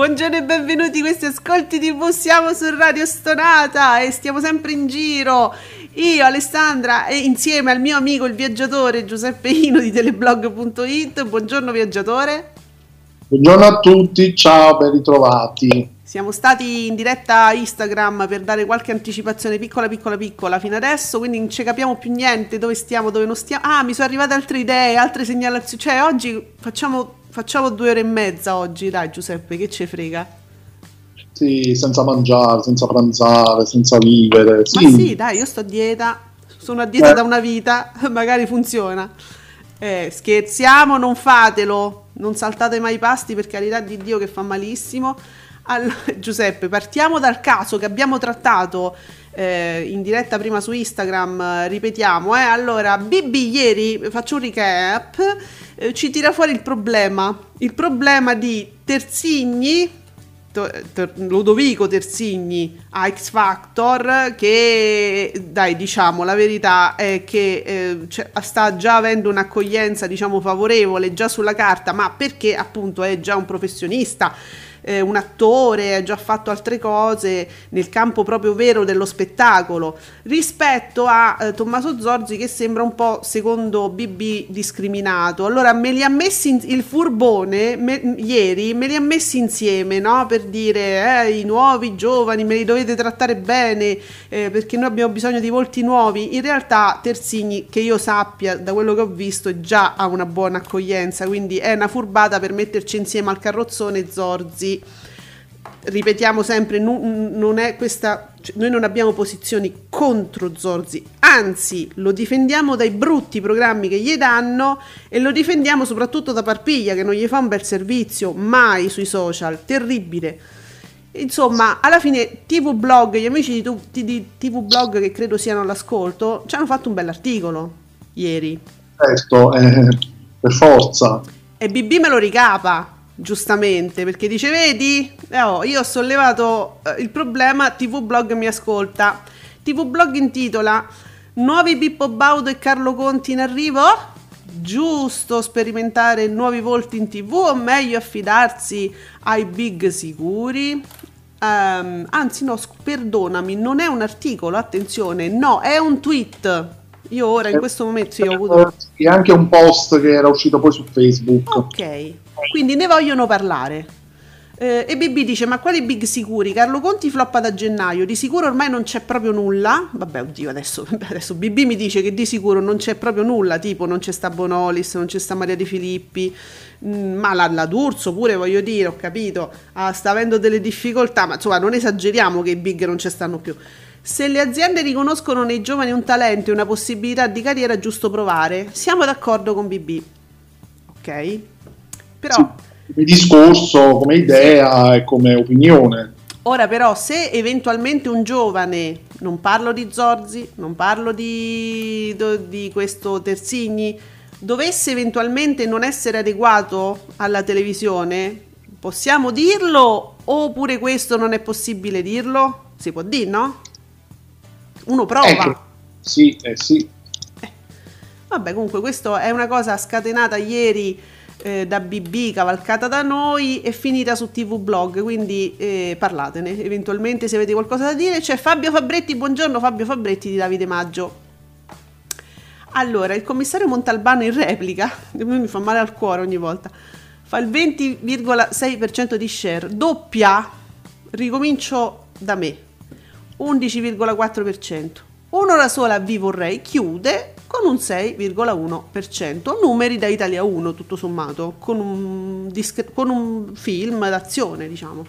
Buongiorno e benvenuti, questi ascolti TV, siamo su Radio Stonata e stiamo sempre in giro. Io, Alessandra, e insieme al mio amico il viaggiatore Giuseppe Ino di teleblog.it. Buongiorno viaggiatore. Buongiorno a tutti, ciao, ben ritrovati. Siamo stati in diretta Instagram per dare qualche anticipazione piccola piccola piccola fino adesso, quindi non ci capiamo più niente, dove stiamo, dove non stiamo. Ah, mi sono arrivate altre idee, altre segnalazioni. Cioè, oggi facciamo Facciamo due ore e mezza oggi, dai Giuseppe, che ci frega? Sì, senza mangiare, senza pranzare, senza vivere. Sì. Ma sì, dai, io sto a dieta, sono a dieta eh. da una vita, magari funziona. Eh, scherziamo, non fatelo, non saltate mai i pasti per carità di Dio che fa malissimo. Allora, Giuseppe, partiamo dal caso che abbiamo trattato eh, in diretta prima su Instagram, ripetiamo, eh. allora BB ieri, faccio un recap, eh, ci tira fuori il problema, il problema di Terzigni, Ludovico Terzigni a X Factor che dai diciamo la verità è che eh, sta già avendo un'accoglienza diciamo favorevole già sulla carta ma perché appunto è già un professionista eh, un attore, ha già fatto altre cose nel campo proprio vero dello spettacolo, rispetto a eh, Tommaso Zorzi che sembra un po' secondo BB discriminato. Allora me li ha messi in, il furbone me, ieri, me li ha messi insieme, no? Per dire eh, i nuovi giovani me li dovete trattare bene eh, perché noi abbiamo bisogno di volti nuovi. In realtà Terzigni, che io sappia, da quello che ho visto, già ha una buona accoglienza, quindi è una furbata per metterci insieme al carrozzone Zorzi ripetiamo sempre, non è questa, cioè, noi non abbiamo posizioni contro Zorzi, anzi lo difendiamo dai brutti programmi che gli danno e lo difendiamo soprattutto da Parpiglia che non gli fa un bel servizio mai sui social, terribile. Insomma, alla fine TV Blog, gli amici di, di TV Blog che credo siano all'ascolto, ci hanno fatto un bell'articolo ieri. Certo, eh, per forza. E BB me lo ricapa giustamente, perché dice, vedi, oh, io ho sollevato eh, il problema, TV Blog mi ascolta. TV Blog intitola Nuovi Pippo Baudo e Carlo Conti in arrivo? Giusto sperimentare nuovi volti in tv o meglio affidarsi ai big sicuri? Um, anzi no, perdonami, non è un articolo, attenzione, no, è un tweet. Io ora in questo momento sì, ho avuto... E anche un post che era uscito poi su Facebook. Ok, quindi ne vogliono parlare. Eh, e BB dice: Ma quali big sicuri? Carlo Conti floppa da gennaio. Di sicuro ormai non c'è proprio nulla. Vabbè, oddio, adesso, adesso BB mi dice che di sicuro non c'è proprio nulla. Tipo, non c'è sta Bonolis, non c'è sta Maria Di Filippi. Mm, ma la, la D'Urso pure, voglio dire, ho capito. Ah, sta avendo delle difficoltà. Ma insomma, non esageriamo che i big non ci stanno più. Se le aziende riconoscono nei giovani un talento e una possibilità di carriera, è giusto provare. Siamo d'accordo con BB. Ok? Però... Sì come discorso, come idea e come opinione. Ora però se eventualmente un giovane, non parlo di Zorzi, non parlo di, di questo Terzigni, dovesse eventualmente non essere adeguato alla televisione, possiamo dirlo oppure questo non è possibile dirlo? Si può dire, no? Uno prova. Eh, sì, eh, sì. Eh. Vabbè, comunque, questa è una cosa scatenata ieri eh, da BB cavalcata da noi e finita su TV Blog, quindi eh, parlatene eventualmente se avete qualcosa da dire. C'è Fabio Fabretti, buongiorno Fabio Fabretti di Davide Maggio. Allora, il commissario Montalbano in replica, mi fa male al cuore ogni volta, fa il 20,6% di share, doppia, ricomincio da me, 11,4%. Un'ora sola vi vorrei, chiude con un 6,1%, numeri da Italia 1 tutto sommato, con un, disc- con un film d'azione diciamo.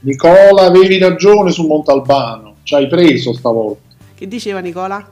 Nicola avevi ragione su Montalbano, ci hai preso stavolta. Che diceva Nicola?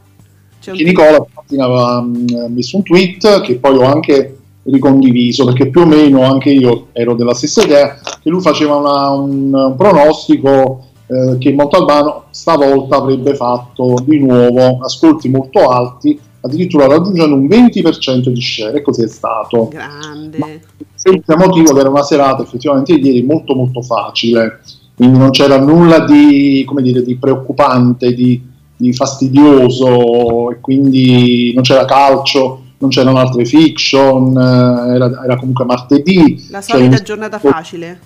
C'è che Nicola aveva messo un tweet che poi ho anche ricondiviso perché più o meno anche io ero della stessa idea che lui faceva una, un, un, pronostico eh, che Montalbano stavolta avrebbe fatto di nuovo ascolti molto alti addirittura raggiungendo un 20% di share e così è stato grande senza motivo era una serata effettivamente ieri molto molto facile quindi non c'era nulla di, come dire, di preoccupante di, di fastidioso e quindi non c'era calcio non c'erano altre fiction, eh, era, era comunque martedì. La cioè solita cioè, giornata facile.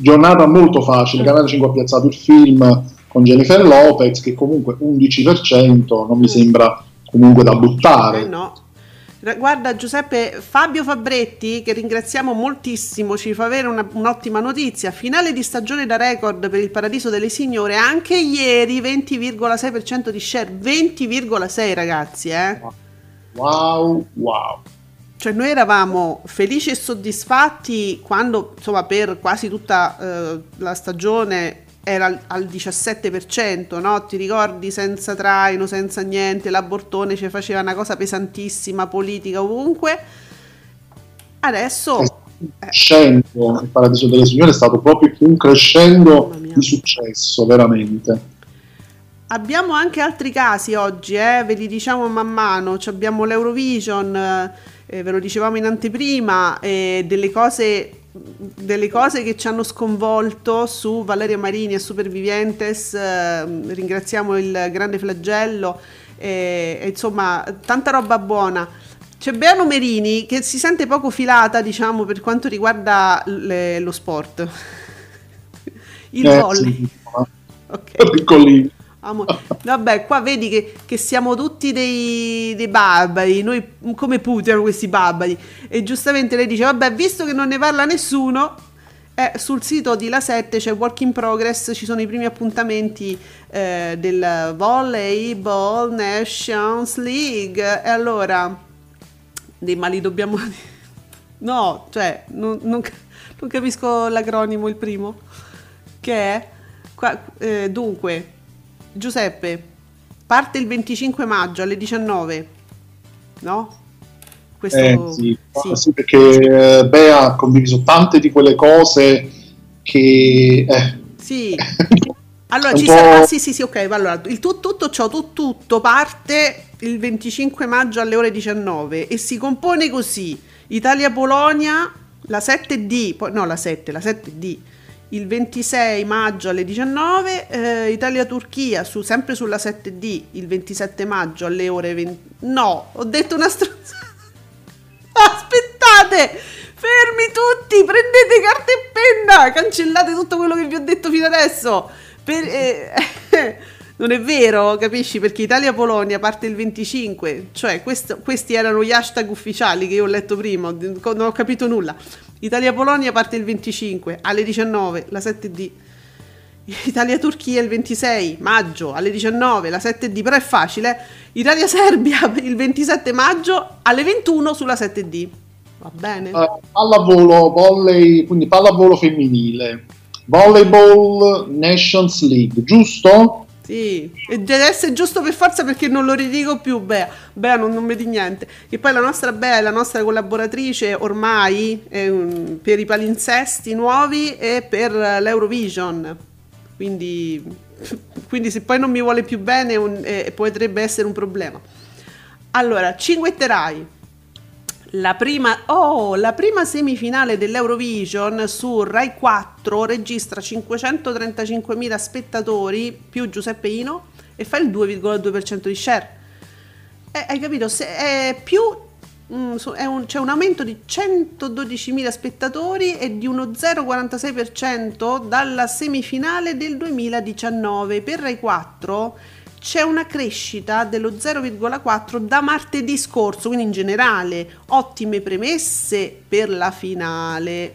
Giornata molto facile. Canale 5 ha piazzato il film con Jennifer Lopez che comunque 11% non mi mm. sembra comunque da buttare. Eh no. Guarda Giuseppe, Fabio Fabretti, che ringraziamo moltissimo, ci fa avere una, un'ottima notizia. Finale di stagione da record per il Paradiso delle Signore, anche ieri 20,6% di share, 20,6 ragazzi, eh. Wow, wow. Cioè noi eravamo felici e soddisfatti quando, insomma, per quasi tutta eh, la stagione era al 17%, no? Ti ricordi senza traino, senza niente, l'abortone ci faceva una cosa pesantissima, politica ovunque. Adesso crescendo, il Paradiso delle Signore è stato proprio un crescendo di successo, veramente. Abbiamo anche altri casi oggi, eh? ve li diciamo man mano. Abbiamo l'Eurovision, eh, ve lo dicevamo in anteprima, eh, delle, cose, delle cose che ci hanno sconvolto su Valeria Marini e Supervivientes. Eh, ringraziamo il grande flagello. e insomma, tanta roba buona. C'è Beano Merini che si sente poco filata, diciamo, per quanto riguarda le, lo sport. Il eh, volley. Sì. Ok. Piccolino. Amore. Vabbè, qua vedi che, che siamo tutti dei, dei, barbari, noi come Putin questi barbari. E giustamente lei dice, vabbè, visto che non ne parla nessuno, eh, sul sito di La 7 c'è Work in Progress, ci sono i primi appuntamenti eh, del Volleyball Nations League. E allora, dei mali dobbiamo... no, cioè, non, non, non, capisco l'acronimo, il primo. Che è... Qua, eh, dunque Giuseppe, parte il 25 maggio alle 19, no? Questo... Eh, sì, sì. sì, perché eh, Bea ha condiviso tante di quelle cose che... Eh. Sì. Allora, ci sarà, ah, sì, sì, sì, ok, allora, il tutto, tutto ciò, tutto, tutto parte il 25 maggio alle ore 19 e si compone così, Italia-Polonia, la 7D, poi, no, la 7, la 7D, il 26 maggio alle 19, eh, Italia-Turchia, su, sempre sulla 7D, il 27 maggio alle ore 20. No, ho detto una stronzata. Aspettate, fermi tutti, prendete carta e penna, cancellate tutto quello che vi ho detto fino adesso. Per, eh, non è vero, capisci? Perché Italia-Polonia parte il 25, cioè questo, questi erano gli hashtag ufficiali che io ho letto prima, non ho capito nulla. Italia-Polonia parte il 25 alle 19, la 7D. Italia-Turchia il 26 maggio alle 19, la 7D, però è facile. Italia-Serbia il 27 maggio alle 21 sulla 7D. Va bene? Uh, pallavolo, volley, quindi pallavolo femminile. Volleyball Nations League, giusto? Sì, e deve essere giusto per forza perché non lo ridico più, Bea. Bea non, non mi di niente. E poi la nostra Bea è la nostra collaboratrice ormai um, per i palinsesti nuovi e per l'Eurovision. Quindi, quindi se poi non mi vuole più bene un, eh, potrebbe essere un problema. Allora, cinguetterai la prima, oh, la prima semifinale dell'Eurovision su Rai 4 registra 535.000 spettatori più Giuseppe Ino e fa il 2,2% di share. Eh, hai capito? Se è più mm, è un, c'è un aumento di 112.000 spettatori e di uno 0,46% dalla semifinale del 2019. Per Rai 4 c'è una crescita dello 0,4 da martedì scorso, quindi in generale ottime premesse per la finale.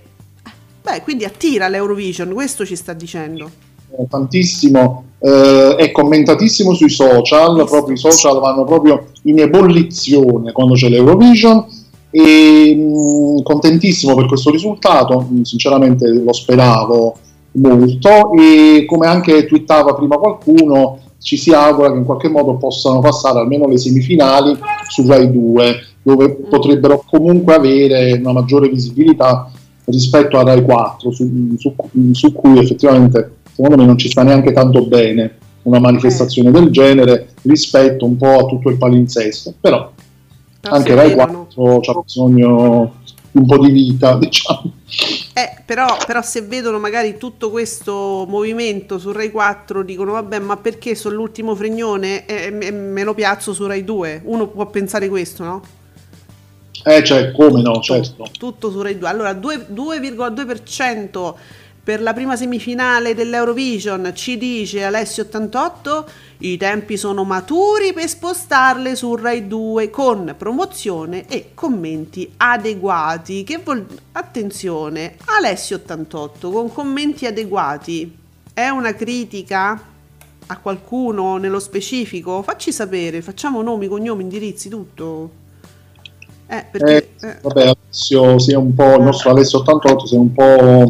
Beh, quindi attira l'Eurovision, questo ci sta dicendo. Eh, tantissimo, eh, è commentatissimo sui social, proprio i social vanno proprio in ebollizione quando c'è l'Eurovision e mh, mm, contentissimo per questo risultato, sinceramente lo speravo molto e come anche twittava prima qualcuno ci si augura che in qualche modo possano passare almeno le semifinali su Rai 2, dove potrebbero comunque avere una maggiore visibilità rispetto a Rai 4, su, su, su cui effettivamente secondo me non ci sta neanche tanto bene una manifestazione del genere rispetto un po' a tutto il palinsesto. Però anche Rai 4 ha bisogno di un po' di vita, diciamo. Eh, però, però, se vedono magari tutto questo movimento su Rai 4 dicono vabbè ma perché sono l'ultimo fregnone? E, e, me lo piazzo su Rai 2 uno può pensare questo no? Eh cioè come no certo. tutto su Rai 2 allora 2,2% per la prima semifinale dell'Eurovision ci dice Alessio 88 i tempi sono maturi per spostarle su Rai 2 con promozione e commenti adeguati. Che vuol attenzione, Alessio 88 con commenti adeguati è una critica a qualcuno nello specifico? Facci sapere, facciamo nomi, cognomi, indirizzi, tutto. Eh, perché, eh, eh. Vabbè, Alessio, sia un po', il nostro Alessio 88 sia un po'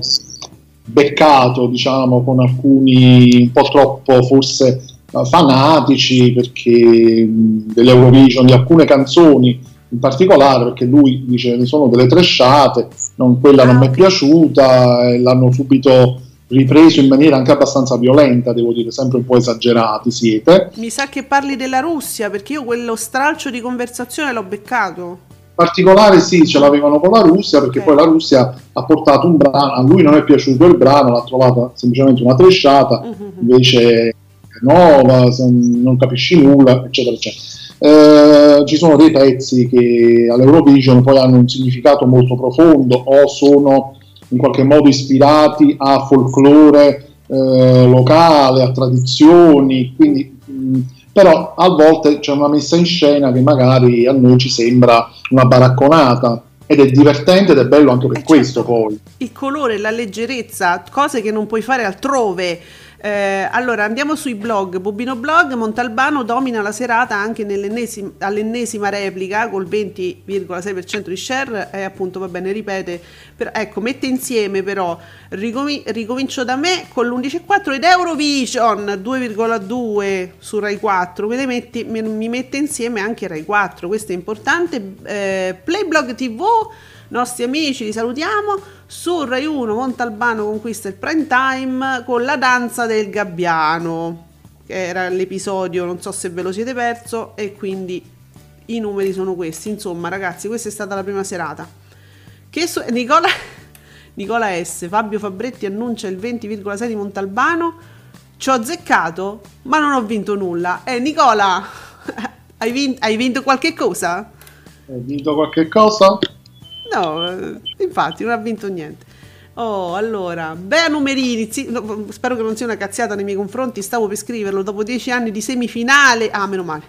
beccato, diciamo, con alcuni un po' troppo forse fanatici perché dell'Eurovision, di alcune canzoni in particolare, perché lui dice che sono delle tresciate, non, quella non mi è piaciuta e l'hanno subito ripreso in maniera anche abbastanza violenta, devo dire, sempre un po' esagerati siete. Mi sa che parli della Russia, perché io quello stralcio di conversazione l'ho beccato particolare sì, ce l'avevano con la Russia perché okay. poi la Russia ha portato un brano, a lui non è piaciuto il brano, l'ha trovata semplicemente una tresciata, uh-huh. invece nuova, non capisci nulla, eccetera, eccetera. Eh, ci sono dei pezzi che all'Eurovision poi hanno un significato molto profondo o sono in qualche modo ispirati a folklore eh, locale, a tradizioni, quindi mh, però a volte c'è una messa in scena che magari a noi ci sembra una baracconata ed è divertente ed è bello anche per eh questo certo. poi. Il colore, la leggerezza, cose che non puoi fare altrove eh, allora andiamo sui blog. Bobino Blog, Montalbano domina la serata anche all'ennesima replica col 20,6% di share e appunto va bene, ripete. Per, ecco, mette insieme però ricomin- ricomincio da me con l'11,4 ed Eurovision 2,2 su Rai 4. Me metti, mi, mi, mette insieme anche Rai 4, questo è importante. Eh, Playblog TV nostri amici, li salutiamo. Su Rai 1 Montalbano conquista il prime time con la danza del gabbiano, che era l'episodio, non so se ve lo siete perso, e quindi i numeri sono questi. Insomma, ragazzi, questa è stata la prima serata. Che so- Nicola, Nicola S. Fabio Fabretti annuncia il 20,6 di Montalbano. Ci ho azzeccato, ma non ho vinto nulla. Eh, Nicola, hai, vinto, hai vinto qualche cosa? Hai vinto qualche cosa? No, infatti non ha vinto niente. Oh, allora, Bea Numerini, sì, no, spero che non sia una cazziata nei miei confronti, stavo per scriverlo, dopo dieci anni di semifinale, ah, meno male.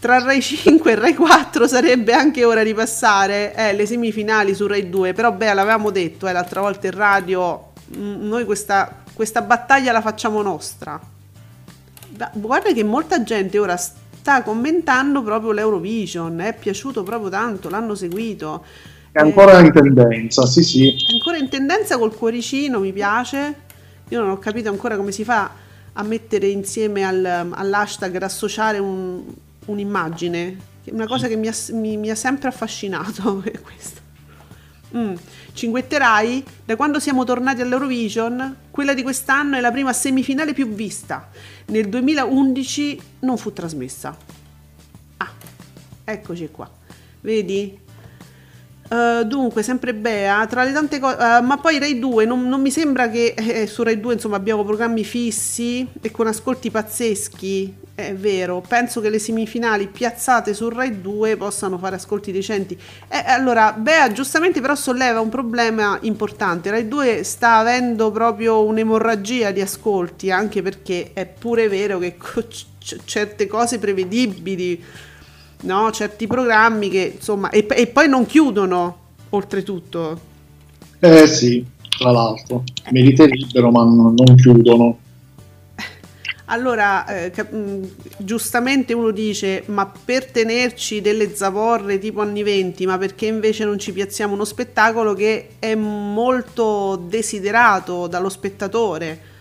Tra Rai 5 e Rai 4 sarebbe anche ora di passare eh, le semifinali su Rai 2, però Bea l'avevamo detto eh, l'altra volta in radio, mm, noi questa, questa battaglia la facciamo nostra. Da, guarda che molta gente ora sta commentando proprio l'Eurovision, è piaciuto proprio tanto, l'hanno seguito. È ancora in tendenza, sì, sì. È ancora in tendenza col cuoricino, mi piace. Io non ho capito ancora come si fa a mettere insieme al, all'hashtag, ad associare un, un'immagine. Una cosa che mi ha, mi, mi ha sempre affascinato questa. Mm. Cinguetterai, da quando siamo tornati all'Eurovision, quella di quest'anno è la prima semifinale più vista. Nel 2011 non fu trasmessa. Ah, eccoci qua. Vedi? Uh, dunque, sempre Bea, tra le tante cose, uh, ma poi Rai 2, non, non mi sembra che eh, su Rai 2 insomma, abbiamo programmi fissi e con ascolti pazzeschi, è vero, penso che le semifinali piazzate su Rai 2 possano fare ascolti decenti. Eh, allora, Bea giustamente però solleva un problema importante, Rai 2 sta avendo proprio un'emorragia di ascolti, anche perché è pure vero che c- certe cose prevedibili no? certi programmi che insomma e, e, poi non chiudono oltretutto eh sì tra l'altro meriterebbero ma non, non chiudono allora, eh, mm, giustamente uno dice, ma per tenerci delle zavorre tipo anni 20, ma perché invece non ci piazziamo uno spettacolo che è molto desiderato dallo spettatore?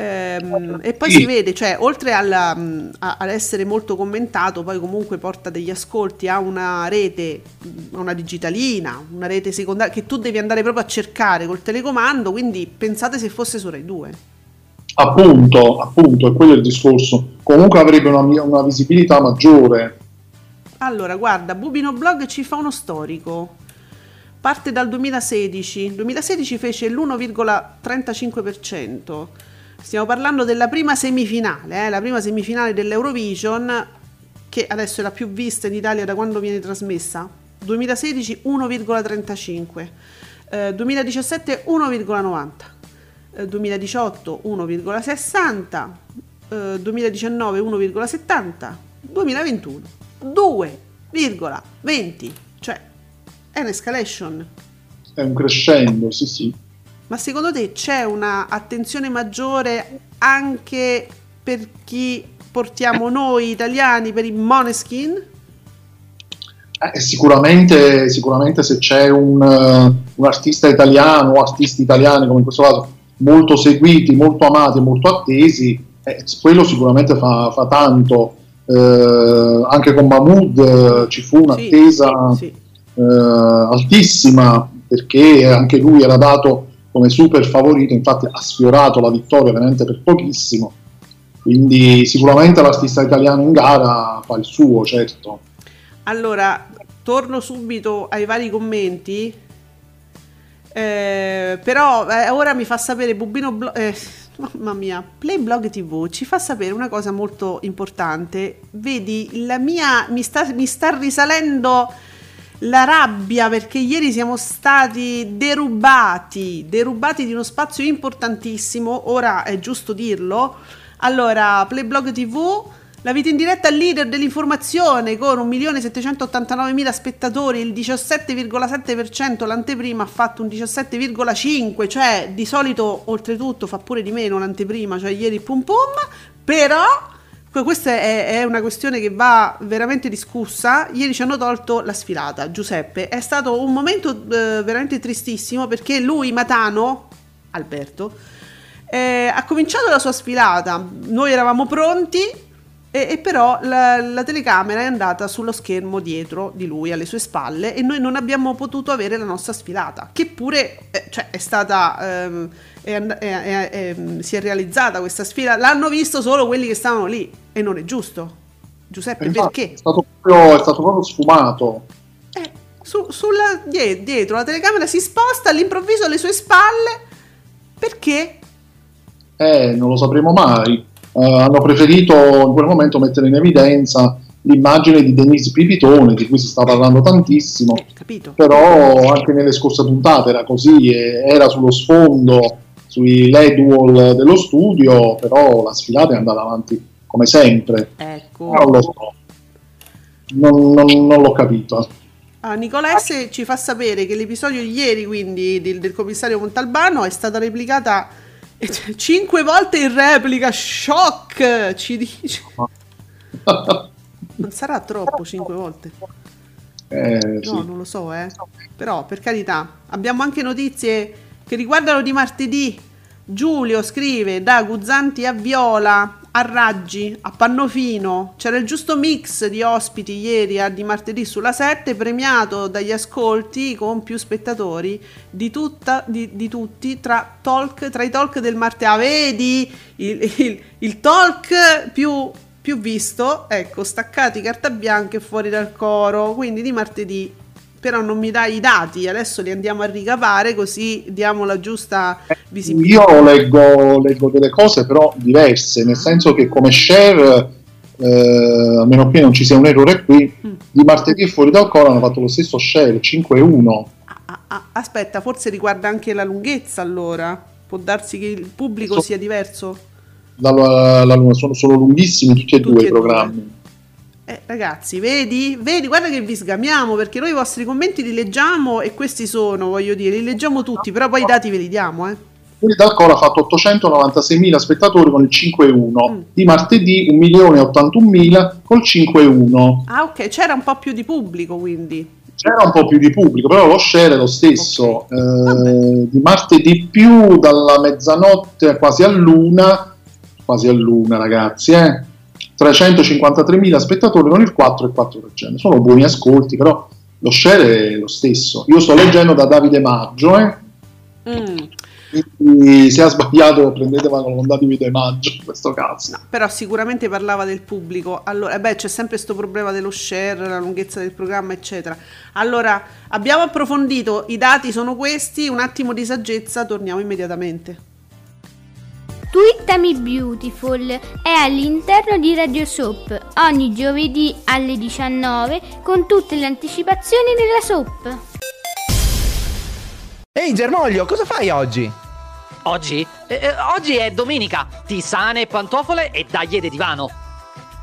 Ehm, e poi Sì. si vede, cioè, oltre alla, mh, a- ad essere molto commentato, poi comunque porta degli ascolti a una rete, mh, a una digitalina, una rete secondaria che tu devi andare proprio a cercare col telecomando. Quindi pensate se fosse su Rai 2. Appunto, appunto, è quello il discorso. Comunque avrebbe una, una visibilità maggiore. Allora, guarda, Bubino Blog ci fa uno storico. Parte dal 2016. Il 2016 fece l'1,35%. Stiamo parlando della prima semifinale, eh, la prima semifinale dell'Eurovision, che adesso è la più vista in Italia da quando viene trasmessa. 2016 1,35, eh, 2017 1,90, eh, 2018 1,60, eh, 2019 1,70, 2021 2,20, cioè è un'escalation. È un crescendo, sì, sì. Ma secondo te c'è una attenzione maggiore anche per chi portiamo noi italiani, per i Moneskin? Eh, sicuramente, sicuramente se c'è un, eh, un artista italiano o artisti italiani, come in questo caso, molto seguiti, molto amati, molto attesi, eh, quello sicuramente fa, fa tanto. Eh, anche con Mahmood eh, ci fu un'attesa Sì, sì. eh, altissima perché anche lui era dato come super favorito, infatti ha sfiorato la vittoria veramente per pochissimo. Quindi sicuramente l'artista italiano in gara fa il suo, certo. Allora, torno subito ai vari commenti. Eh, però eh, ora mi fa sapere Bubino Blo- eh, mamma mia, Playblog TV ci fa sapere una cosa molto importante. Vedi, la mia mi sta, mi sta risalendo la rabbia perché ieri siamo stati derubati, derubati di uno spazio importantissimo. Ora è giusto dirlo. Allora, Playblog TV la vita in diretta leader dell'informazione con 1.789.000 spettatori, il 17,7%, l'anteprima ha fatto un 17,5%, cioè di solito oltretutto fa pure di meno l'anteprima, cioè ieri pum pum, però questa è, è una questione che va veramente discussa. Ieri ci hanno tolto la sfilata, Giuseppe, è stato un momento eh, veramente tristissimo perché lui, Matano, Alberto, eh, ha cominciato la sua sfilata, noi eravamo pronti e, e però la, la telecamera è andata sullo schermo dietro di lui, alle sue spalle, e noi non abbiamo potuto avere la nostra sfilata, che pure eh, cioè, è stata... ehm, è è- è- è- si è realizzata questa sfida, l'hanno visto solo quelli che stavano lì e non è giusto. Giuseppe, Infatti, perché? È stato, proprio, è stato proprio sfumato. Eh, su- sulla, die- dietro la telecamera si sposta all'improvviso alle sue spalle perché? Eh, non lo sapremo mai. Eh, hanno preferito in quel momento mettere in evidenza l'immagine di Denise Pipitone, di cui si sta parlando tantissimo, Eh, però anche nelle scorse puntate era così, eh, era sullo sfondo, sui LED wall dello studio, però la sfilata è andata avanti come sempre. Ecco. Non lo so, non, non- non l'ho capito. Ah, Nicola S ci fa sapere che l'episodio di ieri, quindi del, del commissario Montalbano, è stata replicata eh, cinque volte in replica. Shock! Ci dice. Non sarà troppo cinque volte? Eh, No, sì. non lo so, eh. Però, per carità, abbiamo anche notizie che riguardano di martedì. Giulio scrive da Guzzanti a Viola, a Raggi, a Pannofino. C'era il giusto mix di ospiti ieri a di martedì sulla 7, premiato dagli ascolti con più spettatori di, tutta, di, di tutti tra, talk, tra i talk del martedì. Ah, vedi il, il- il talk più, più visto, ecco, staccati carta bianca e fuori dal coro, quindi di martedì. Però non mi dai i dati, adesso li andiamo a ricavare così diamo la giusta visibilità. Io leggo, leggo delle cose però diverse, nel senso che come share, eh, a meno che non ci sia un errore qui, Mm. di martedì e fuori dal coro hanno fatto lo stesso share, 5-1. Ah, ah, ah, aspetta, forse riguarda anche la lunghezza allora. Può darsi che il pubblico So- sia diverso. La, la sono, sono lunghissimi tutti e Tutti due i programmi. Eh, ragazzi, vedi? Vedi, guarda che vi sgamiamo perché noi i vostri commenti li leggiamo e questi sono, voglio dire, li leggiamo tutti, però poi i dati ve li diamo, eh. Fuori dal coro ha fatto 896.000 spettatori con il 5-1, Mm. di martedì 1.081.000 col 5-1. Ah, ok, c'era un po' più di pubblico quindi. c'era un po' più di pubblico, però lo share è lo stesso. Eh, di martedì più dalla mezzanotte quasi a luna, quasi a luna ragazzi, eh? 353.000 spettatori con il 4,4%. Sono buoni ascolti, però lo share è lo stesso. Io sto leggendo da Davide Maggio, eh? Mm. quindi se ha sbagliato prendetela con Davide Maggio in questo caso. No, però sicuramente parlava del pubblico. Allora, eh beh, c'è sempre questo problema dello share, la lunghezza del programma, eccetera. Allora, abbiamo approfondito, i dati sono questi, un attimo di saggezza, torniamo immediatamente. Twittami Beautiful è all'interno di Radio Soap ogni giovedì alle 19 con tutte le anticipazioni della soap. Ehi Germoglio, cosa fai oggi? Oggi? Eh, eh, oggi è domenica. Tisane, pantofole e daglie di divano.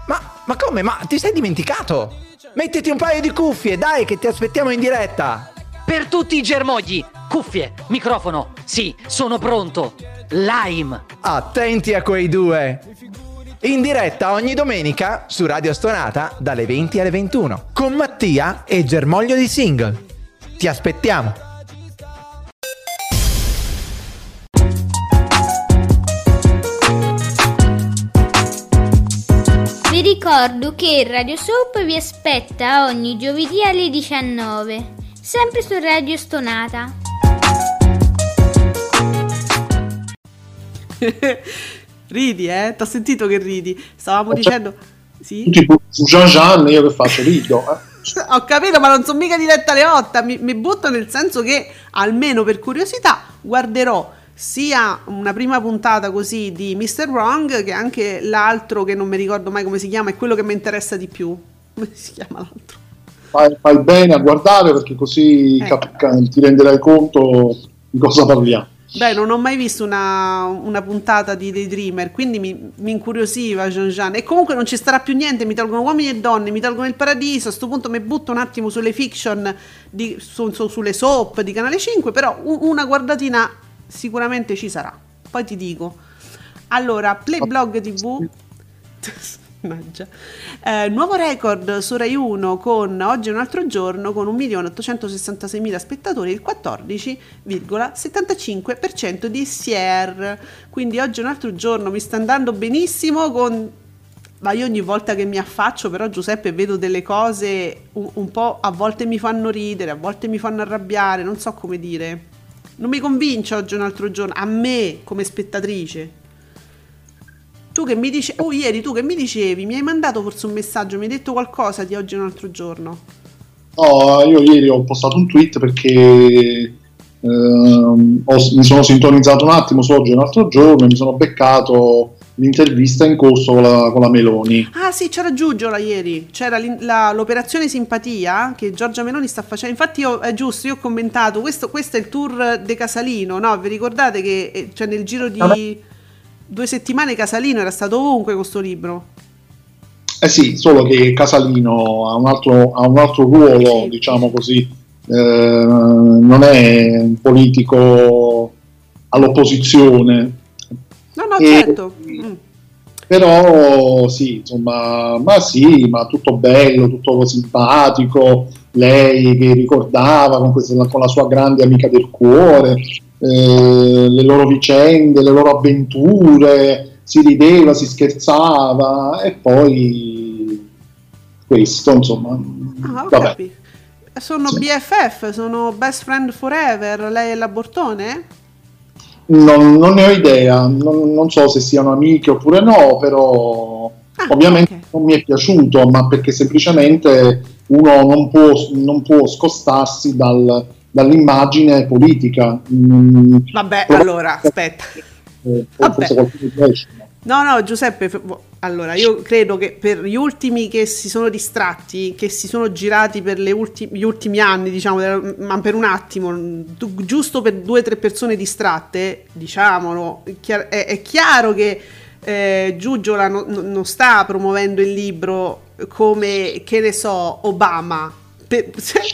Ma, ma come? Ma ti sei dimenticato? Mettiti un paio di cuffie, dai, che ti aspettiamo in diretta. Per tutti i germogli, cuffie, microfono. Sì, sono pronto. Lime. Attenti a quei due. In diretta ogni domenica su Radio Stonata dalle 20 alle 21 con Mattia e Germoglio di Single. Ti aspettiamo. Vi ricordo che Radio Soap vi aspetta ogni giovedì alle 19, sempre su Radio Stonata. ridi, eh? T'ho sentito che ridi. Stavamo dicendo... Sì? Tipo su Jean Jean io che faccio rido. Eh. Ho capito, ma non sono mica diretta alle 8. Mi, mi butto nel senso che, almeno per curiosità, guarderò sia una prima puntata così di Mr. Wrong che anche l'altro che non mi ricordo mai come si chiama, è quello che mi interessa di più. Come si chiama l'altro? Fai, fai bene a guardare perché così Eh. cap- ti renderai conto di cosa parliamo. Beh, non ho mai visto una, una puntata di Daydreamer, quindi mi, mi incuriosiva Jean Jean. E comunque non ci starà più niente, mi tolgono uomini e donne, mi tolgono il paradiso. A sto punto mi butto un attimo sulle fiction, di- su- su- sulle soap di Canale 5, però una guardatina sicuramente ci sarà. Poi ti dico. Allora, Playblog TV. Mannaggia. Eh, nuovo record su Rai 1 con Oggi è un altro giorno con 1.866.000 spettatori, il 14,75% di SIER. Quindi oggi è un altro giorno, mi sta andando benissimo con... Ma io ogni volta che mi affaccio però Giuseppe vedo delle cose un, un po' a volte mi fanno ridere, a volte mi fanno arrabbiare, non so come dire. Non mi convince oggi è un altro giorno, a me come spettatrice. Tu che mi dicevi, oh ieri tu che mi dicevi, mi hai mandato forse un messaggio, mi hai detto qualcosa di oggi un altro giorno. No, io ieri ho postato un tweet perché ehm, ho- mi sono sintonizzato un attimo su oggi un altro giorno e mi sono beccato l'intervista in corso con la, con la Meloni. Ah sì, c'era Giugiola ieri, c'era la- l'operazione simpatia che Giorgia Meloni sta facendo. Infatti io, è giusto, io ho commentato, questo, questo è il tour de Casalino, no? Vi ricordate che cioè, nel giro di due settimane Casalino era stato ovunque con sto libro? Eh sì, solo che Casalino ha un altro, ha un altro ruolo, Sì. diciamo così, eh, non è un politico all'opposizione, No, no, E- certo. Mm. Però sì, insomma, ma sì, ma tutto bello, tutto simpatico, lei che ricordava con, questa- con la sua grande amica del cuore, eh, le loro vicende, le loro avventure, si rideva, si scherzava e poi questo, insomma, Ah, vabbè. Sono BFF, sono best friend forever, lei e la Bortone? Non, non ne ho idea, non, non so se siano amiche oppure no, però Ah, ovviamente. Non mi è piaciuto, ma perché semplicemente uno non può, non può scostarsi dal- dall'immagine politica. Mm, Vabbè, però- allora, aspetta. eh, Vabbè. no? No, Giuseppe, allora io credo che per gli ultimi che si sono distratti, che si sono girati per le ulti- gli ultimi anni, diciamo, ma per un attimo, giusto per due o tre persone distratte, diciamolo, è chiaro che eh, Giugiola no- no- non sta promuovendo il libro come, che ne so, Obama. Per,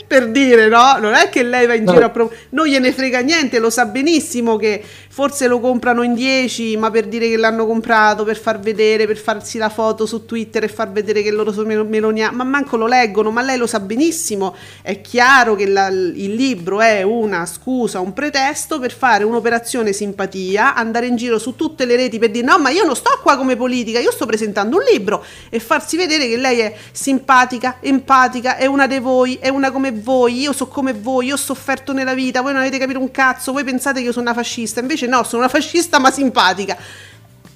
per dire, no? Non è che lei va in No. giro a promuovere, non gliene frega niente, lo sa benissimo che forse lo comprano in 10, ma per dire che l'hanno comprato, per far vedere, per farsi la foto su Twitter e far vedere che loro sono mel- meloniani, ma manco lo leggono, ma lei lo sa benissimo, è chiaro che la- il libro è una scusa, un pretesto per fare un'operazione simpatia, andare in giro su tutte le reti per dire no, ma io non sto qua come politica, io sto presentando un libro. E farsi vedere che lei è simpatica, empatica, è una di voi, è una come voi, io so come voi, io ho sofferto nella vita, voi non avete capito un cazzo, voi pensate che io sono una fascista, invece no, sono una fascista ma simpatica.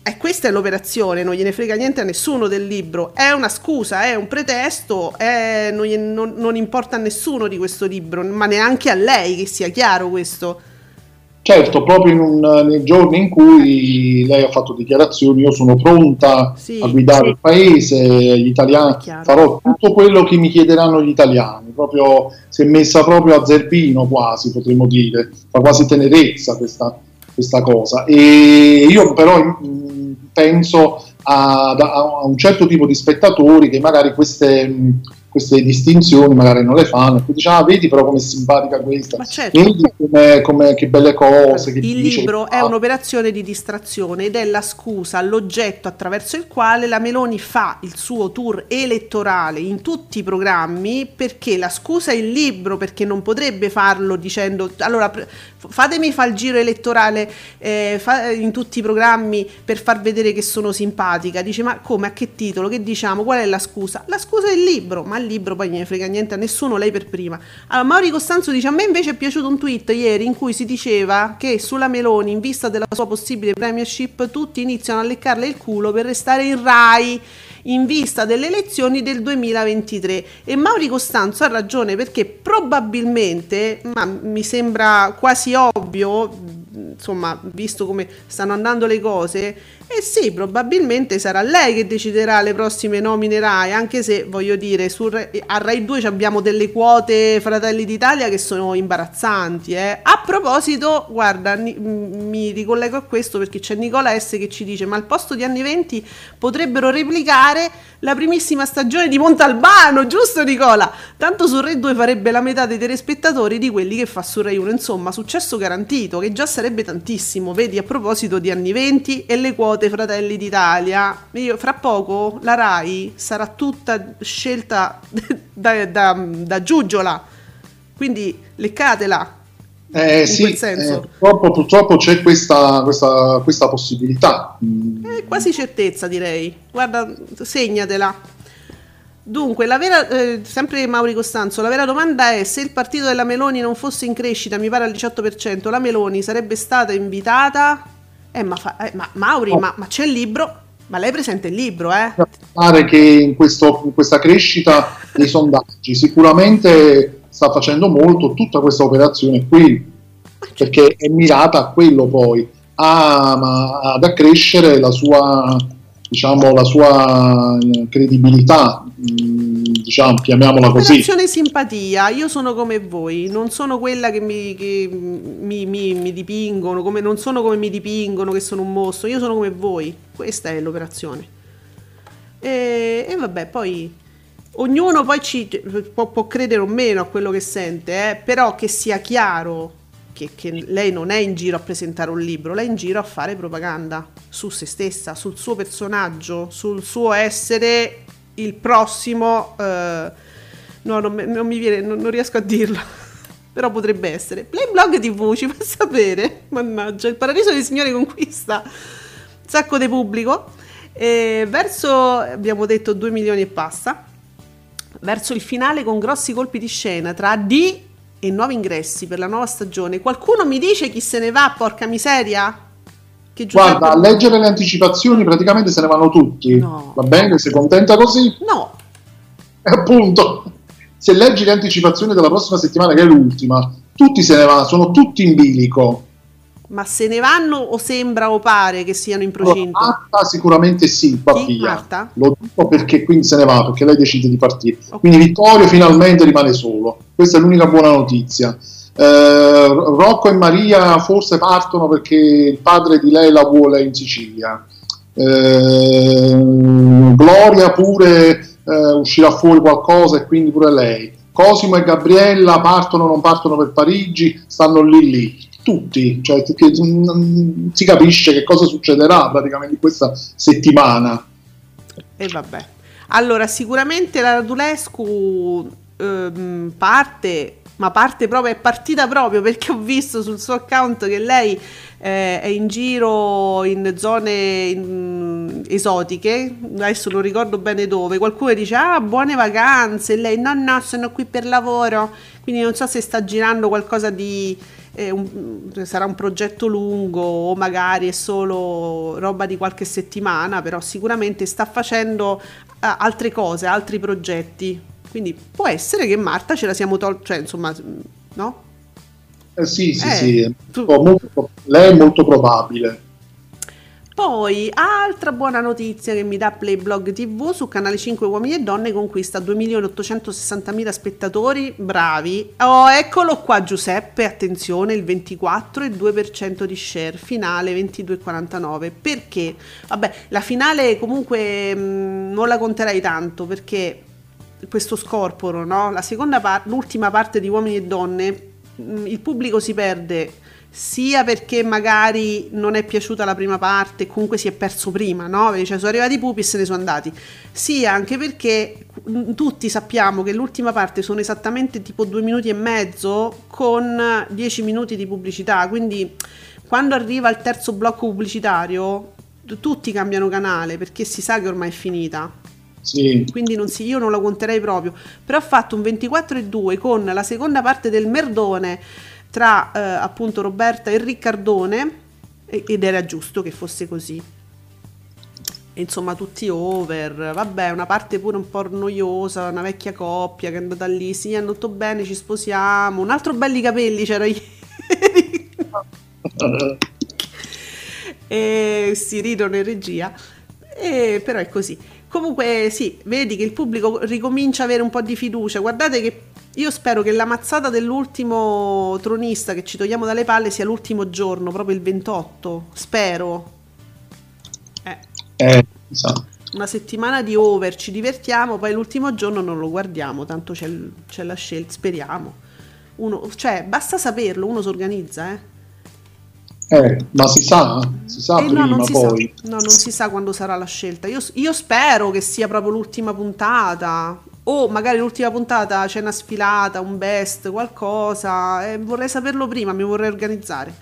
E questa è l'operazione, non gliene frega niente a nessuno del libro, è una scusa, è un pretesto, è- non, non- non importa a nessuno di questo libro, ma neanche a lei, che sia chiaro questo. Certo, proprio un- nei giorni in cui lei ha fatto dichiarazioni, io sono pronta Sì, a guidare sì. il paese, gli italiani, farò tutto quello che mi chiederanno gli italiani, proprio si è messa proprio a zerbino quasi, potremmo dire, fa quasi tenerezza questa, questa cosa. E io però mh, penso a, a un certo tipo di spettatori che magari queste... mh, queste distinzioni magari non le fanno e poi dice ah vedi però come simpatica questa certo. vedi come, come- che belle cose che Il libro è un'operazione di distrazione ed è la scusa, l'oggetto attraverso il quale la Meloni fa il suo tour elettorale in tutti i programmi perché la scusa è il libro, perché non potrebbe farlo dicendo allora fatemi fare il giro elettorale eh, fa- in tutti i programmi per far vedere che sono simpatica. Dice ma come, a che titolo, che diciamo, qual è la scusa? La scusa è il libro, ma il libro poi ne frega niente a nessuno, lei per prima. Allora, Mauri Costanzo dice: A me invece è piaciuto un tweet ieri in cui si diceva che sulla Meloni, in vista della sua possibile premiership, tutti iniziano a leccarle il culo per restare in Rai in vista delle elezioni del 2023. E Mauri Costanzo ha ragione perché probabilmente, ma mi sembra quasi ovvio, insomma, visto come stanno andando le cose, eh sì, probabilmente sarà lei che deciderà le prossime nomine Rai, anche se voglio dire, Rai- a Rai 2 ci abbiamo delle quote Fratelli d'Italia che sono imbarazzanti. eh. A proposito, guarda, ni- m- mi ricollego a questo perché c'è Nicola S che ci dice, ma al posto di anni 20 potrebbero replicare la primissima stagione di Montalbano, giusto Nicola? Tanto su Rai 2 farebbe la metà dei telespettatori di quelli che fa su Rai 1, insomma, successo garantito, che già sarebbe tantissimo. Vedi, a proposito di anni 20 e le quote Fratelli d'Italia, io fra poco la Rai sarà tutta scelta da, da, da Giugiola, quindi leccatela. Eh, sì, eh, purtroppo, purtroppo c'è questa, questa, questa possibilità. Mm, È quasi certezza, direi. Guarda, segnatela. Dunque, la vera, eh, sempre Mauri Costanzo, la vera domanda è se il partito della Meloni non fosse in crescita, mi pare al 18%, la Meloni sarebbe stata invitata? Eh, ma, fa- eh, ma Mauri, Oh. ma, ma c'è il libro? Ma lei presenta il libro, eh? Pare che in, questo- in questa crescita dei sondaggi sicuramente sta facendo molto tutta questa operazione qui, perché è mirata a quello poi, a- ad accrescere la sua, diciamo, la sua eh, credibilità, mm, diciamo, chiamiamola così. Operazione simpatia, io sono come voi, non sono quella che mi, che mi- mi- mi dipingono, come, non sono come mi dipingono che sono un mostro, io sono come voi, questa è l'operazione. E, e vabbè, poi ognuno poi ci, può, può credere o meno a quello che sente, eh, però che sia chiaro che, che lei non è in giro a presentare un libro, lei è in giro a fare propaganda su se stessa, sul suo personaggio, sul suo essere il prossimo... eh, no, non, non mi viene, non, non riesco a dirlo. Però potrebbe essere. Playblog TV ci fa sapere. Mannaggia, il paradiso dei signori conquista sacco di pubblico. E verso, abbiamo detto 2 milioni e passa. Verso il finale con grossi colpi di scena tra D e nuovi ingressi per la nuova stagione. Qualcuno mi dice chi se ne va, porca miseria? Che Giuseppe- Guarda, a leggere le anticipazioni praticamente se ne vanno tutti. No. Va bene? Sei contenta così? No, E appunto, se leggi le anticipazioni della prossima settimana, che è l'ultima, tutti se ne vanno, sono tutti in bilico. ma se ne vanno o sembra o pare che siano in procinto? Marta sicuramente sì, Pappia. Marta? Lo dico perché quindi se ne va, perché lei decide di partire. Ok. Quindi Vittorio finalmente rimane solo. Questa è l'unica buona notizia. Eh, Rocco e Maria forse partono perché il padre di lei la vuole in Sicilia. Eh, Gloria pure eh, uscirà fuori qualcosa e quindi pure lei. Cosimo e Gabriella partono o non partono per Parigi, stanno lì lì. tutti, cioè che, mm, si capisce che cosa succederà praticamente questa settimana. E vabbè. Allora, sicuramente la Radulescu ehm, parte, ma parte proprio, è partita proprio perché ho visto sul suo account che lei eh, è in giro in zone in, esotiche, adesso non ricordo bene dove, qualcuno dice ah buone vacanze, e lei no no sono qui per lavoro, quindi non so se sta girando qualcosa di... Eh, un, sarà un progetto lungo o magari è solo roba di qualche settimana, però sicuramente sta facendo eh, altre cose, altri progetti. Quindi può essere che Marta ce la siamo tolta, cioè insomma, no? Eh sì, sì, Eh, sì. tu- Molto- lei è molto probabile. Poi, altra buona notizia che mi dà Playblog TV su canale 5 Uomini e Donne conquista 2.860.000 spettatori, bravi. Oh, eccolo qua Giuseppe, attenzione, il 24 e 2% di share, finale 22,49. Perché? Vabbè, la finale comunque mh, non la conterai tanto perché questo scorporo, no? La seconda parte, l'ultima parte di Uomini e Donne, mh, il pubblico si perde sia perché magari non è piaciuta la prima parte comunque si è perso prima, no? Cioè sono arrivati i pupi e se ne sono andati. Sia anche perché mh, tutti sappiamo che l'ultima parte sono esattamente tipo due minuti e mezzo con 10 minuti di pubblicità, quindi quando arriva il terzo blocco pubblicitario tutti cambiano canale perché si sa che ormai è finita Sì, quindi non si- io non la conterei proprio. Però ha fatto un 24,2 con la seconda parte del merdone tra eh, appunto Roberta e Riccardone e- ed era giusto che fosse così. E insomma tutti over, vabbè una parte pure un po' noiosa, una vecchia coppia che è andata lì, sì è andato bene, ci sposiamo, un altro belli capelli c'era ieri. e si ridono in regia, e, però è così. Comunque sì, vedi che il pubblico ricomincia a avere un po' di fiducia. Guardate che io spero che la mazzata dell'ultimo tronista che ci togliamo dalle palle sia l'ultimo giorno, proprio il 28. Spero. Eh, eh, sa. una settimana di over, ci divertiamo, poi l'ultimo giorno non lo guardiamo, tanto c'è, c'è la scelta, speriamo. Uno, cioè, basta saperlo, uno si organizza, eh. Eh, ma si sa, si sa Eh, prima no, non si poi. sa. No, non si sa quando sarà la scelta. Io, io spero che sia proprio l'ultima puntata. O magari l'ultima puntata c'è una sfilata, un best, qualcosa. eh, vorrei saperlo prima, mi vorrei organizzare.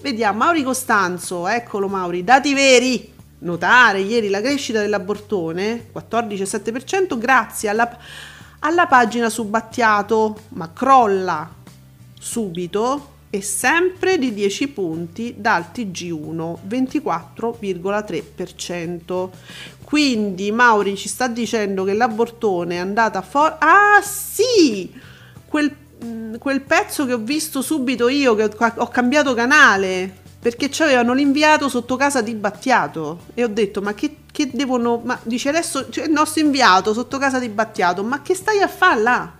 Vediamo, Mauri Costanzo, eccolo Mauri, dati veri. Notare ieri la crescita dell'abortone, 14,7%, grazie alla, alla pagina su Battiato, ma crolla subito e sempre di 10 punti dal TG1 24,3%. Quindi Mauri ci sta dicendo che l'abortone è andata fuori. Ah sì! Quel, mh, quel pezzo che ho visto subito io, che ho, cambiato canale. Perché ci avevano l'inviato sotto casa di Battiato e ho detto ma che, che devono... Ma dice adesso c'è il nostro inviato sotto casa di Battiato, ma che stai a fare là?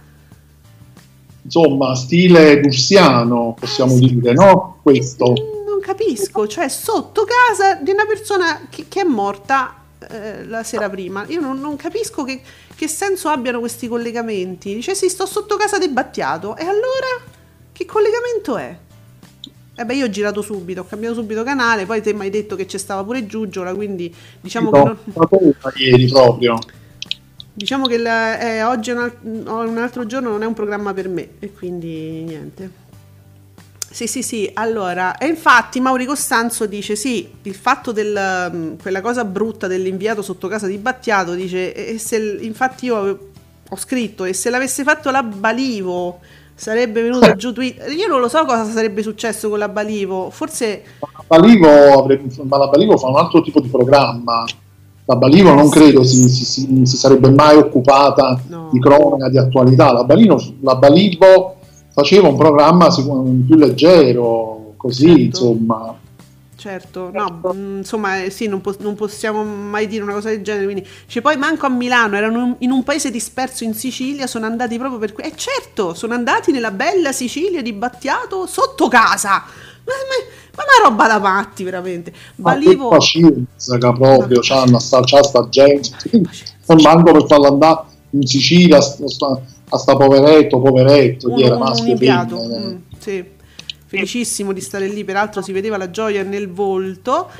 Insomma, stile bursiano, possiamo dire, no? Questo. Non capisco, cioè sotto casa di una persona che, che è morta eh, la sera prima. Io non, non capisco che, che senso abbiano questi collegamenti. Dice sì, sto sotto casa di Battiato. E allora che collegamento è? Eh beh, io ho girato subito, ho cambiato subito canale, poi te mi hai detto che c'è stava pure Giugiola, quindi diciamo che, No, non- ieri proprio. Diciamo che la- eh, oggi è un, al- un altro giorno non è un programma per me e quindi niente. Sì, sì, sì, allora, e infatti Mauri Costanzo dice sì, il fatto del, mm, quella cosa brutta dell'inviato sotto casa di Battiato, dice, e se, infatti io ho scritto, e se l'avesse fatto la Balivo sarebbe venuto giù Twitter, io non lo so cosa sarebbe successo con la Balivo, forse, La Balivo, avrebbe- la Balivo fa un altro tipo di programma. La Balivo non credo si, si- si- si sarebbe mai occupata No. di cronaca, di attualità. La, Balino- la Balivo faceva un programma più leggero, così, Certo. insomma. certo, no, mm, insomma, eh, sì, non, po- non possiamo mai dire una cosa del genere, quindi, dice, poi manco a Milano, erano in- un paese disperso in Sicilia, sono andati proprio per... que- E certo, sono andati nella bella Sicilia di Battiato sotto casa, ma, ma- ma una roba da matti, veramente. Ma che Balivo... pazienza che proprio c'hanno sta, c'ha sta gente. Non manco per farla andare in Sicilia a sta, a sta poveretto, poveretto, un, era un- un Maschio eh. mm, sì. felicissimo di stare lì, peraltro si vedeva la gioia nel volto.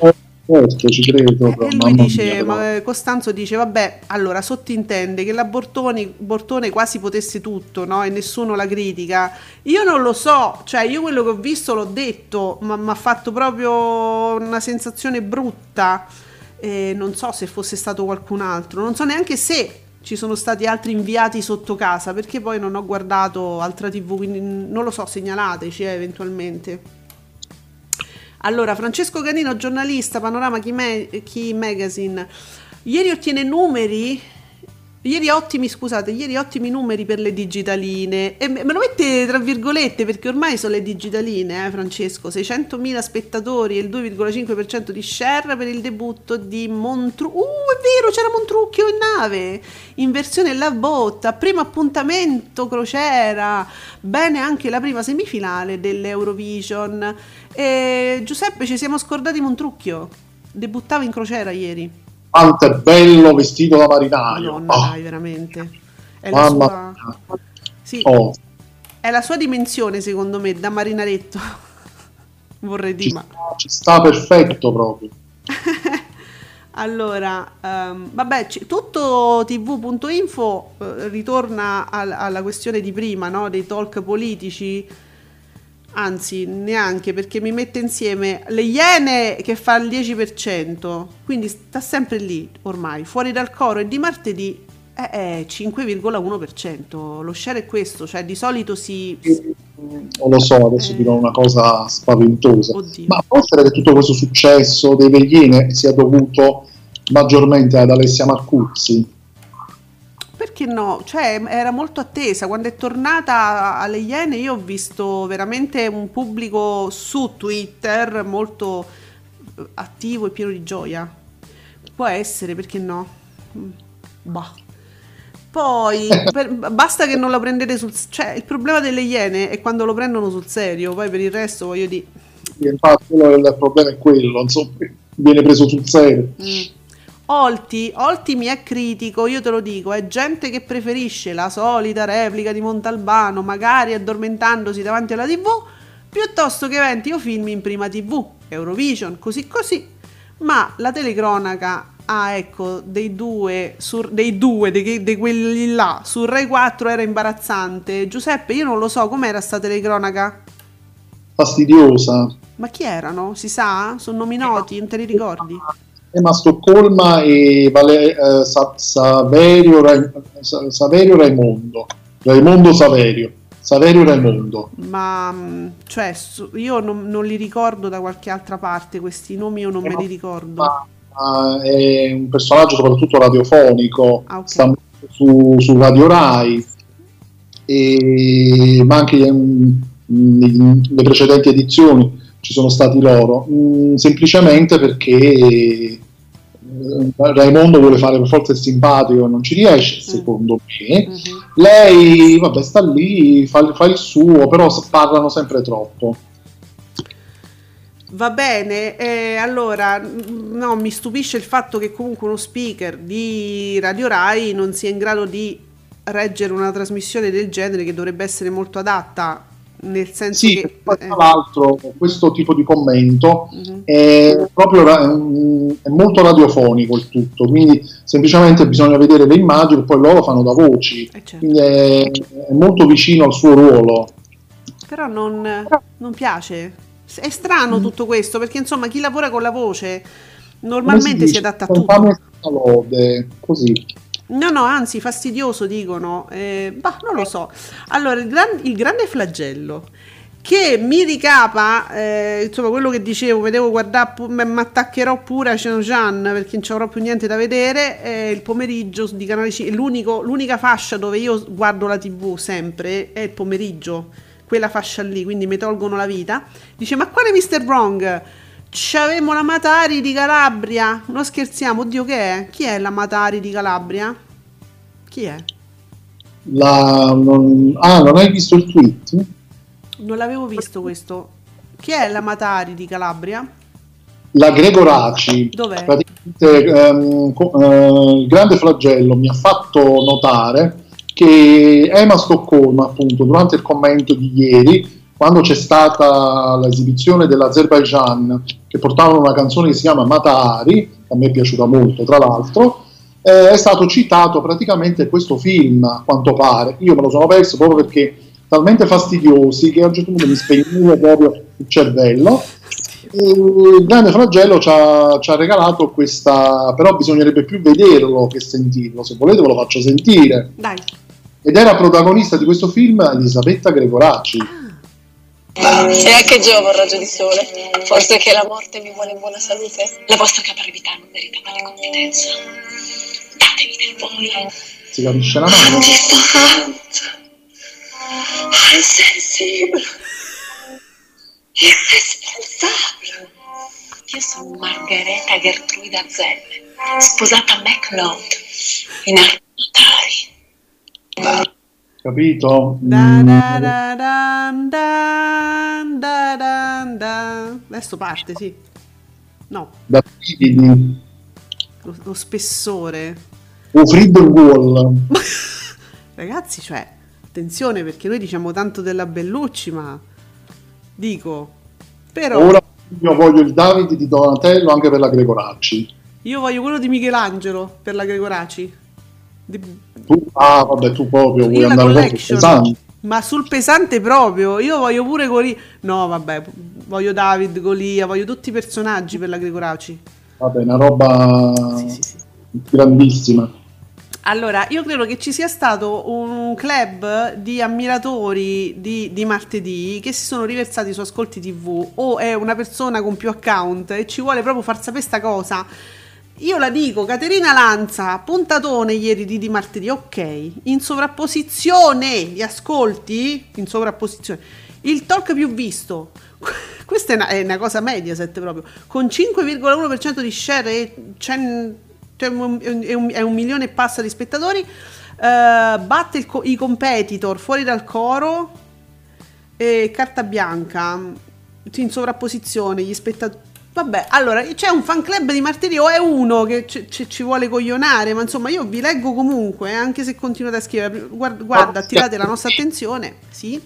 Certo, ci credo. Eh, e lui dice, mia, eh, Costanzo dice, vabbè, allora sottintende che la Bortoni, Bortone quasi potesse tutto, no? E nessuno la critica. Io non lo so, cioè io quello che ho visto l'ho detto, ma mi ha fatto proprio una sensazione brutta. E non so se fosse stato qualcun altro, non so neanche se ci sono stati altri inviati sotto casa, perché poi non ho guardato altra TV, quindi non lo so, segnalateci eh, eventualmente. Allora, Francesco Canino, giornalista, Panorama Key, Ma- Key Magazine. Ieri ottiene numeri. Ieri ottimi, scusate, ieri ottimi numeri per le digitaline. E me lo mette tra virgolette perché ormai sono le digitaline, eh, Francesco. 600.000 spettatori e il 2,5% di share per il debutto di Montrucchio. Uh, è vero, c'era Montrucchio in nave. In versione La Botta. Primo appuntamento crociera. Bene anche la prima semifinale dell'Eurovision. E Giuseppe, ci siamo scordati Montrucchio. Debuttava in crociera ieri. Quanto è bello vestito da marinaio. Madonna, Oh, dai, veramente. È la, mamma sua... mia. sì, Oh, è la sua dimensione, secondo me, da marinaretto. Vorrei ci, dire, ma... sta, ci sta perfetto proprio. Allora, ehm, vabbè, ci- tutto tv.info eh, ritorna al- alla questione di prima, no? Dei talk politici. Anzi, neanche perché mi mette insieme le Iene che fa il 10%, quindi sta sempre lì ormai, fuori dal coro e di martedì è, è 5,1%. Lo share è questo, cioè di solito si... Non lo so, adesso Eh. dirò una cosa spaventosa. Oddio. Ma può essere che tutto questo successo dei Vegliene sia dovuto maggiormente ad Alessia Marcuzzi? Perché no? Cioè, era molto attesa. Quando è tornata alle Iene, io ho visto veramente un pubblico su Twitter molto eh, attivo e pieno di gioia. Può essere, perché no? Mm, Bah. Poi, per- basta che non la prendete sul... Cioè, il problema delle Iene è quando lo prendono sul serio. Poi per il resto, voglio dire... Infatti, il problema è quello, insomma, viene preso sul serio. Mm. Olti, Olti mi è critico, io te lo dico, è gente che preferisce la solita replica di Montalbano, magari addormentandosi davanti alla tv, piuttosto che eventi o film in prima tv, Eurovision, così così. Ma la telecronaca, ah ecco, dei due, su- dei due, di, di quelli là, su Rai 4 era imbarazzante. Giuseppe, io non lo so, com'era sta telecronaca? Fastidiosa. Ma chi erano? Si sa? Sono nomi noti, non te li ricordi? Emma Stoccolma e Vale- eh, Sa- Saverio, Rai- Sa- Saverio Raimondo. Raimondo Saverio. Saverio Raimondo. Ma mm, cioè, io non, non li ricordo da qualche altra parte, questi nomi io non me li ricordo. Ma, ma è un personaggio soprattutto radiofonico, Ah, ok. sta su, su Radio Rai, e, ma anche mm, nelle precedenti edizioni ci sono stati loro, Mm, semplicemente perché eh, Raimondo vuole fare per forza il simpatico e non ci riesce, secondo me. Mhm. Lei, vabbè, sta lì, fa, fa il suo, però parlano sempre troppo. Va bene, eh, allora mm, no, mi stupisce il fatto che comunque uno speaker di Radio Rai non sia in grado di reggere una trasmissione del genere che dovrebbe essere molto adatta, nel senso Sì, che... poi, eh, tra l'altro questo tipo di commento mhm. è proprio mm, è molto radiofonico il tutto, quindi semplicemente bisogna vedere le immagini e poi loro fanno da voci, Eh, certo. quindi è, è molto vicino al suo ruolo. Però non, non piace. È strano tutto questo, perché insomma chi lavora con la voce normalmente si, dice? adatta a tutto. lode, così. No, no, anzi, fastidioso dicono. Eh, bah, non lo so. Allora, il, gran- il grande flagello che mi ricapa, eh, insomma, quello che dicevo, mi devo guardare, mi attaccherò pure a Jean perché non ci avrò più niente da vedere. eh, il pomeriggio di Canale 5, l'unico- l'unica fascia dove io guardo la TV sempre è il pomeriggio, quella fascia lì, quindi mi tolgono la vita. Dice, ma quale Mr. Wrong? C'avemo la Matari di Calabria. Non scherziamo, oddio che è? Chi è la Matari di Calabria? Chi è? La- non- ah, non hai visto il tweet? Non l'avevo visto questo. Chi è la Matari di Calabria? La Gregoraci, Dov'è? ehm, eh, il grande flagello mi ha fatto notare che Emma Stoccolma, appunto, durante il commento di ieri, quando c'è stata l'esibizione dell'Azerbaijan che portavano una canzone che si chiama che a me è piaciuta molto tra l'altro, eh, è stato citato praticamente questo film, a quanto pare. Io me lo sono perso proprio perché talmente fastidiosi che a un certo punto mi spegneva proprio il cervello. Il grande flagello ci ha, ci ha regalato questa, però bisognerebbe più vederlo che sentirlo. Se volete ve lo faccio sentire. Dai. Ed era protagonista di questo film Elisabetta Gregoracci. E anche Gio avrà raggio di sole. Forse che la morte mi vuole in buona salute. La vostra caparibità non merita tale confidenza. Datevi del voi. Si capisce la mano? Distante. Insensibile. Irresponsabile. Io sono Margareta Gertruida Zelle, sposata a MacLeod, in Artari. Capito? Da, Mm, da, da, dan, dan, da, dan, dan. Adesso parte, sì. No, da brividi. lo, lo spessore. O Friedel Wall. Ragazzi, cioè, attenzione perché noi diciamo tanto della Bellucci, ma dico, però Ora io voglio il Davide di Donatello anche per la Gregoracci. io voglio quello di Michelangelo per la Gregoraci. Di- Tu, ah, vabbè, tu proprio vuoi andare proprio collection. pesante. Ma sul pesante proprio, io voglio pure Golia. No, vabbè, voglio David, Golia, voglio tutti i personaggi per la Gregoraci. Vabbè, una roba Sì, sì, sì. grandissima. Allora, io credo che ci sia stato un club di ammiratori di, di martedì che si sono riversati su Ascolti TV o è una persona con più account e ci vuole proprio far sapere sta cosa. Io la dico, Caterina Lanza, puntatone ieri di, di martedì, ok, in sovrapposizione, gli ascolti, in sovrapposizione, il talk più visto, questa è una, è una cosa Mediaset proprio, con 5,1% di share e 100 cioè un- un, è un milione e passa di spettatori, eh, batte il i competitor fuori dal coro e carta bianca. In sovrapposizione gli spettatori. Vabbè, allora c'è un fan club di martedì o è uno che ci, ci- ci vuole coglionare, ma insomma io vi leggo comunque, eh, anche se continuate a scrivere. Guarda, guarda attirate la nostra attenzione, sì.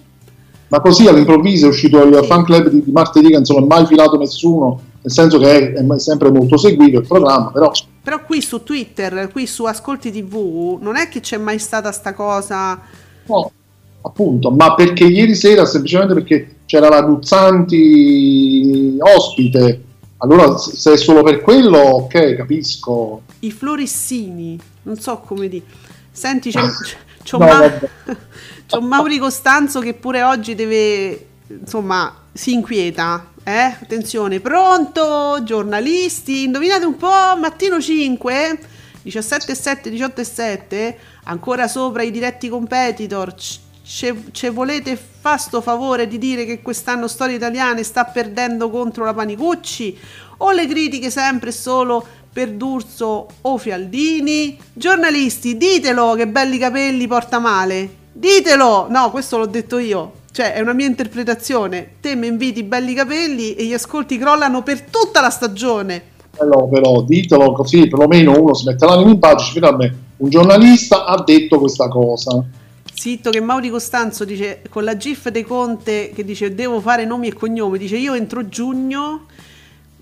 Ma così all'improvviso è uscito il Sì. fan club di, di martedì che sono mai filato nessuno, nel senso che è, è sempre molto seguito il programma, però Però qui su Twitter, qui su Ascolti TV, non è che c'è mai stata sta cosa. no, appunto, ma perché ieri sera semplicemente perché c'era la Guzzanti ospite, allora se è solo per quello, ok, capisco. I florissini, non so come dire. Senti, c'è, c'è- No, Ma- vabbè. c'ho Mauri Costanzo che pure oggi deve, insomma, si inquieta. Eh? Attenzione, pronto? Giornalisti, indovinate un po', mattino 5, 17 e 7, 18 e 7, ancora sopra i diretti competitor. C- ce volete fa sto favore di dire che quest'anno Storia Italiane sta perdendo contro la Panicucci? O le critiche sempre solo per D'Urso o Fialdini? Giornalisti, ditelo che belli capelli porta male. Ditelo! No, questo l'ho detto io. Cioè, è una mia interpretazione. Te mi inviti belli capelli e gli ascolti crollano per tutta la stagione. Però, però ditelo così, perlomeno uno si mette l'animo in pace, finalmente un giornalista ha detto questa cosa. Zitto che Mauri Costanzo dice con la GIF dei Conte che dice devo fare nomi e cognomi, dice io entro giugno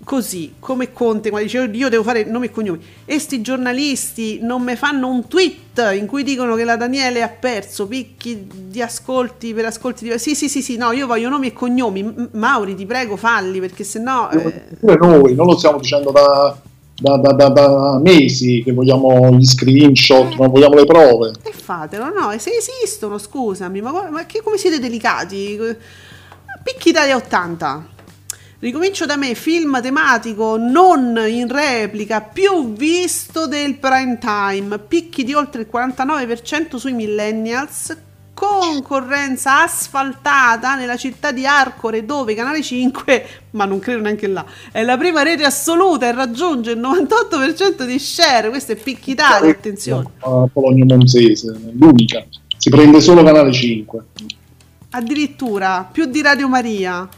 così come Conte, ma dice io devo fare nomi e cognomi. E sti giornalisti non mi fanno un tweet in cui dicono che la Daniele ha perso picchi di ascolti per ascolti di... Sì, sì, sì, sì, no, io voglio nomi e cognomi. Mauri, ti prego, falli perché sennò... Eh, Pure noi, non lo stiamo dicendo da, da- da- da- da mesi che vogliamo gli screenshot, non vogliamo le prove. E fatelo, no, e se esistono, scusami, ma, ma che, come siete delicati? Picchi Italia 80. Ricomincio da me, film tematico non in replica, più visto del prime time, picchi di oltre il 49% sui millennials, concorrenza asfaltata nella città di Arcore dove Canale 5, ma non credo neanche là, è la prima rete assoluta e raggiunge il 98% di share, questo è Picchi Italia, attenzione. A Polonio Monzese, l'unica. Si prende solo Canale 5. Addirittura più di Radio Maria.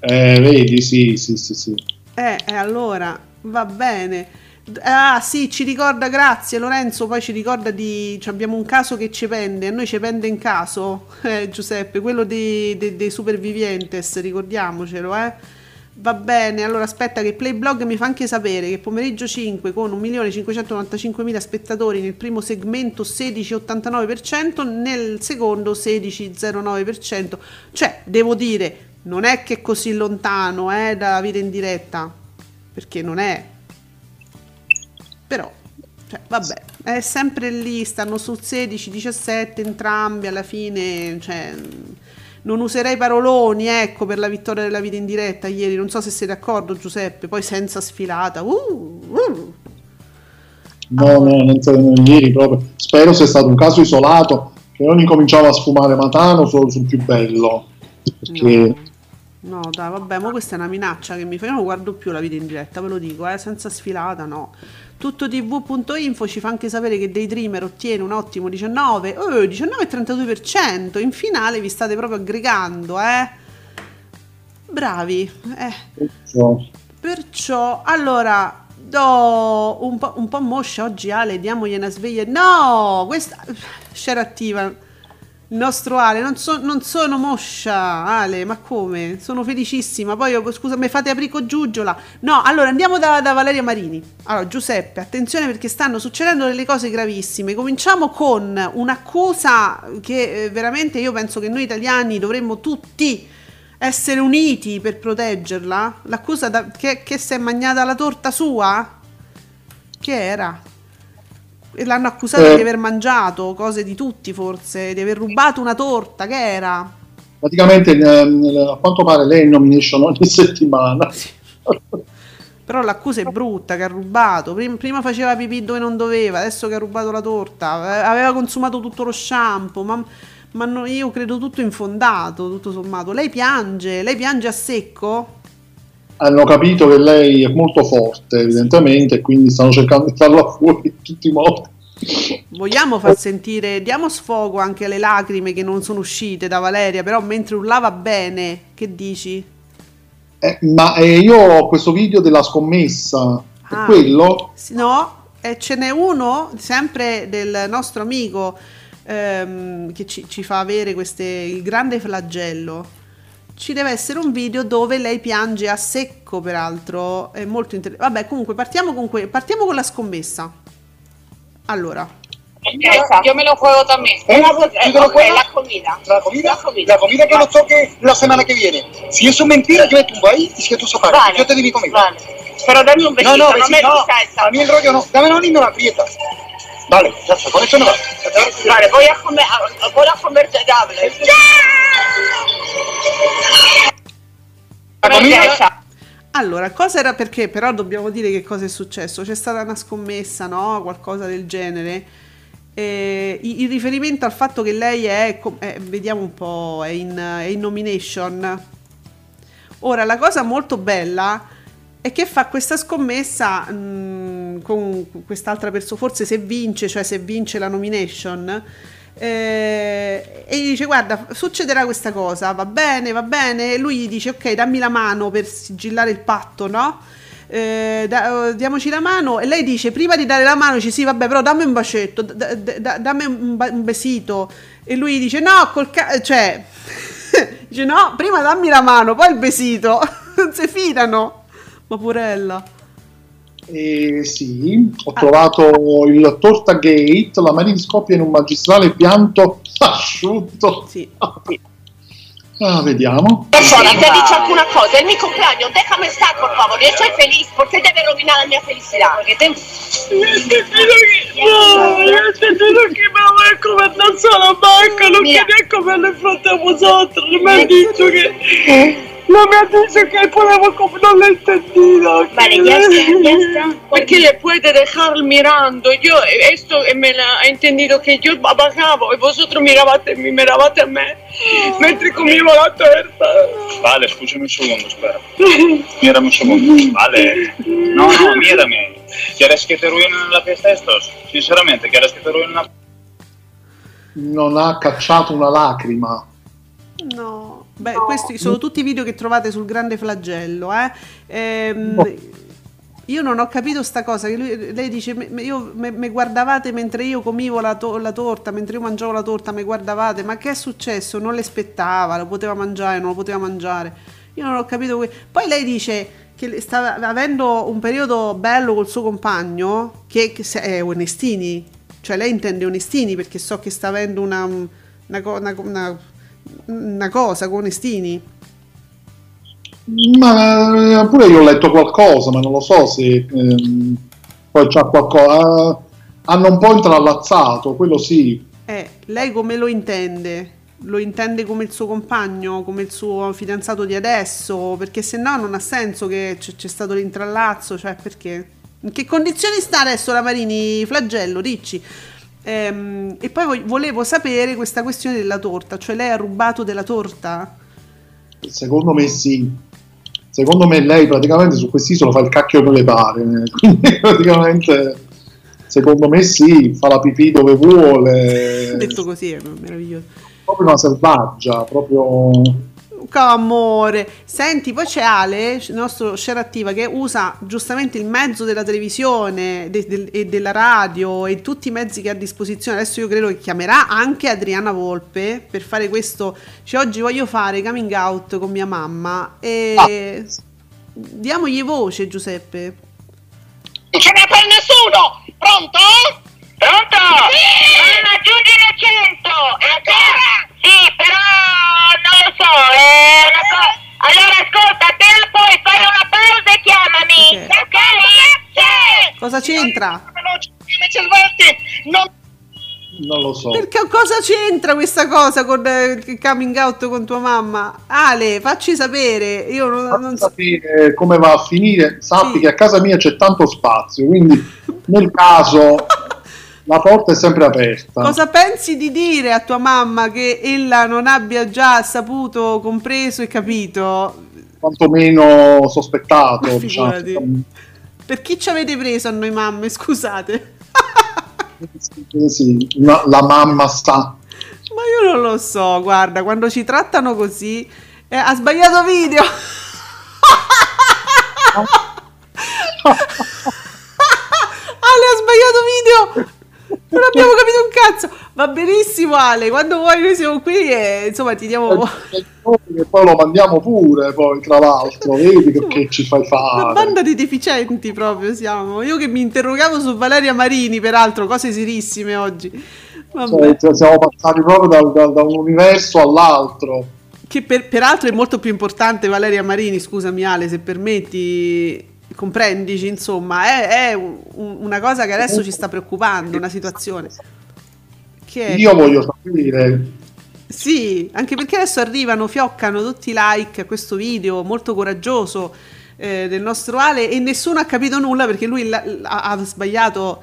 Eh, vedi, sì, sì, sì, sì. Eh, e allora va bene. Ah sì, ci ricorda, grazie Lorenzo, poi ci ricorda di... abbiamo un caso che ci pende, a noi ci pende in caso, eh, Giuseppe, quello dei, dei, dei supervivientes, ricordiamocelo, eh. Va bene, allora aspetta che Playblog mi fa anche sapere che pomeriggio 5 con 1.595.000 spettatori nel primo segmento 16,89%, nel secondo 16,09%. Cioè, devo dire, non è che è così lontano eh, dalla vita in diretta, perché non è. Però, cioè, vabbè, è sempre lì, stanno sul 16-17 entrambi, alla fine, cioè non userei paroloni, ecco, per la vittoria della vita in diretta ieri. Non so se sei d'accordo, Giuseppe. Poi senza sfilata. Uh, uh. No, no, non so, ieri proprio. Spero sia stato un caso isolato che non incominciava a sfumare Matano solo sul più bello. Perché... No. no dai, vabbè, ma questa è una minaccia che mi fa. Io non guardo più la vita in diretta, ve lo dico, eh, senza sfilata, no. Tuttotv.info ci fa anche sapere che Daydreamer ottiene un ottimo 19, oh, 19,32%. In finale vi state proprio aggregando, eh? Bravi. Eh. Perciò. Perciò, allora, do un po', un po' moscia oggi Ale, diamogli una sveglia. No, questa... Share attiva il nostro Ale, non, so, non, sono moscia, Ale, ma come? Sono felicissima. Poi, scusa, mi fate aprico giugiola. No, allora andiamo da, da, Valeria Marini. Allora, Giuseppe, attenzione perché stanno succedendo delle cose gravissime. Cominciamo con un'accusa che eh, veramente io penso che noi italiani dovremmo tutti essere uniti per proteggerla. L'accusa da, che, che si è mangiata la torta sua? Che era? L'hanno accusato eh, di aver mangiato cose di tutti forse, di aver rubato una torta, che era? Praticamente ehm, a quanto pare lei è in nomination ogni settimana. Sì. Però l'accusa è brutta, che ha rubato, prima, prima, faceva pipì dove non doveva, adesso che ha rubato la torta, aveva consumato tutto lo shampoo, ma, ma no, io credo tutto infondato, tutto sommato. Lei piange, lei piange a secco? Hanno capito che lei è molto forte, evidentemente, e quindi stanno cercando di farla fuori in tutti i modi. Vogliamo far sentire, diamo sfogo anche alle lacrime che non sono uscite da Valeria, però mentre urlava bene, che dici? Eh, ma eh, io ho questo video della scommessa, ah, quello? No, eh, ce n'è uno sempre del nostro amico ehm, che ci, ci, fa avere queste, il grande flagello ci deve essere un video dove lei piange a secco, peraltro. È molto interessante. Vabbè, comunque, partiamo con, que- partiamo con la scommessa. Allora. Okay, yo me lo juego también. ¿Eh? La, okay, la, comida. ¿La comida? La comida. La comida que nos toque la semana que viene. Si eso es mentira, yo me tumbo ahí y si tú separas. Vale, yo te di mi comida. Vale. Pero dame un besito, no, no, no me no, A mí el rollo no. Dame la y me la aprietas. Vale, ya está, con eso no va. Vale, voy a comer, voy a comer doble. Allora, cosa era perché? Però dobbiamo dire che cosa è successo. C'è stata una scommessa, no? Qualcosa del genere. Eh, il riferimento al fatto che lei è, eh, vediamo un po', è in, è in nomination. Ora, la cosa molto bella è che fa questa scommessa mh, mm, con quest'altra persona, forse se vince, cioè se vince la nomination eh, e gli dice guarda succederà questa cosa va bene va bene. E lui gli dice ok dammi la mano per sigillare il patto no? Eh, da, diamoci la mano. E lei dice prima di dare la mano dice sì vabbè però dammi un bacetto da, da, dammi un, ba- un, besito. E lui dice no col ca- cioè dice no prima dammi la mano poi il besito. Non si fidano. Ma purella eh, sì, ho trovato il Torta Gate, la Marini scoppia in un magistrale pianto asciutto. Sì. Ah, vediamo. Persona, te he dicho alguna cosa, es mi cumpleaños, déjame estar, por favor, yo soy feliz, ¿por qué debe rovinar la mia felicidad? Porque te... Io ho sentito che... No, io ho sentito che me lo vuoi comandare solo a banca, non che neanche me lo fronte a vosotros, non mi ha detto che... No me ha dicho que podemos no lo he entendido. Vale, ya está, ya está. Porque le puede dejar mirando. Yo esto me la he entendido que yo bajaba y vosotros mirabate, mirabate a me mentre comivo la torta. Vale, escúchame un segundo, espera. Mírame un segundo. Vale. No, no, mírame. ¿Quieres que te ruinen la fiesta estos? Sinceramente, ¿quieres que te ruinen la Non ha cacciato una lacrima. No. Beh, no. questi sono tutti i video che trovate sul grande flagello. Eh? Ehm, no. Io non ho capito sta cosa. Che lui- lei dice: "Me- me- io- me, me guardavate mentre io comivo la, to- la torta, mentre io mangiavo la torta, mi guardavate. Ma che è successo? Non le aspettava, lo poteva mangiare, non lo poteva mangiare. Io non ho capito. que- Poi lei dice che stava avendo un periodo bello col suo compagno, che, che è Onestini. Cioè, lei intende Onestini perché so che sta avendo una, una, una- una- una cosa con Onestini. Ma eh, pure io ho letto qualcosa, ma non lo so se ehm, poi c'ha qualcosa. hanno un po' intrallazzato, quello sì. Eh, lei come lo intende? Lo intende come il suo compagno, come il suo fidanzato di adesso? Perché se no non ha senso che c'è, c'è stato l'intrallazzo, cioè perché? In che condizioni sta adesso la Marini? Flagello, Ricci. Ehm, e poi vo- volevo sapere questa questione della torta, cioè lei ha rubato della torta? Secondo me sì. Secondo me lei praticamente su quest'isola fa il cacchio che le pare. Quindi praticamente secondo me sì, fa la pipì dove vuole. Detto così è meraviglioso. Proprio una selvaggia, proprio. Che amore. Senti, poi c'è Ale, il nostro share attiva, che usa giustamente il mezzo della televisione de- del- e della radio e tutti i mezzi che ha a disposizione. Adesso io credo che chiamerà anche Adriana Volpe per fare questo. Cioè, oggi voglio fare coming out con mia mamma e diamogli voce, Giuseppe. Non ce n'è per nessuno! Pronto? Pronto? Sì! Non aggiungi l'accento! Ancora? Sì, però non so, è una cosa... Allora ascolta, te la puoi fare una pausa e chiamami, ok? Sì! Cosa c'entra? Non... Non lo so. Perché cosa c'entra questa cosa con eh, il coming out con tua mamma? Ale, facci sapere. Io non, non so. sapere come va a finire, sappi che a casa mia c'è tanto spazio, quindi nel caso la porta è sempre aperta. Cosa pensi di dire a tua mamma che ella non abbia già saputo, compreso e capito? Quantomeno sospettato, diciamo. Per chi ci avete preso a noi mamme? Scusate. Sì, una- la mamma sta. Ma io non lo so, guarda, quando ci trattano così... eh, ha sbagliato video! Ale ha sbagliato video! Non abbiamo capito un cazzo! Va benissimo Ale, quando vuoi noi siamo qui e insomma ti diamo... Che poi lo mandiamo pure, poi tra l'altro, vedi che, che ci fai Una fare. banda di deficienti proprio siamo. Io che mi interrogavo su Valeria Marini, peraltro, cose serissime oggi. Vabbè. Cioè, siamo passati proprio dal- dal- da un universo all'altro. Che per- peraltro è molto più importante Valeria Marini, scusami Ale, se permetti, comprendici, insomma, è, è un- una cosa che adesso ci sta preoccupando, una situazione. Che Io voglio sapere Sì, anche perché adesso arrivano, fioccano tutti i like a questo video molto coraggioso eh, del nostro Ale e nessuno ha capito nulla perché lui la- ha, ha sbagliato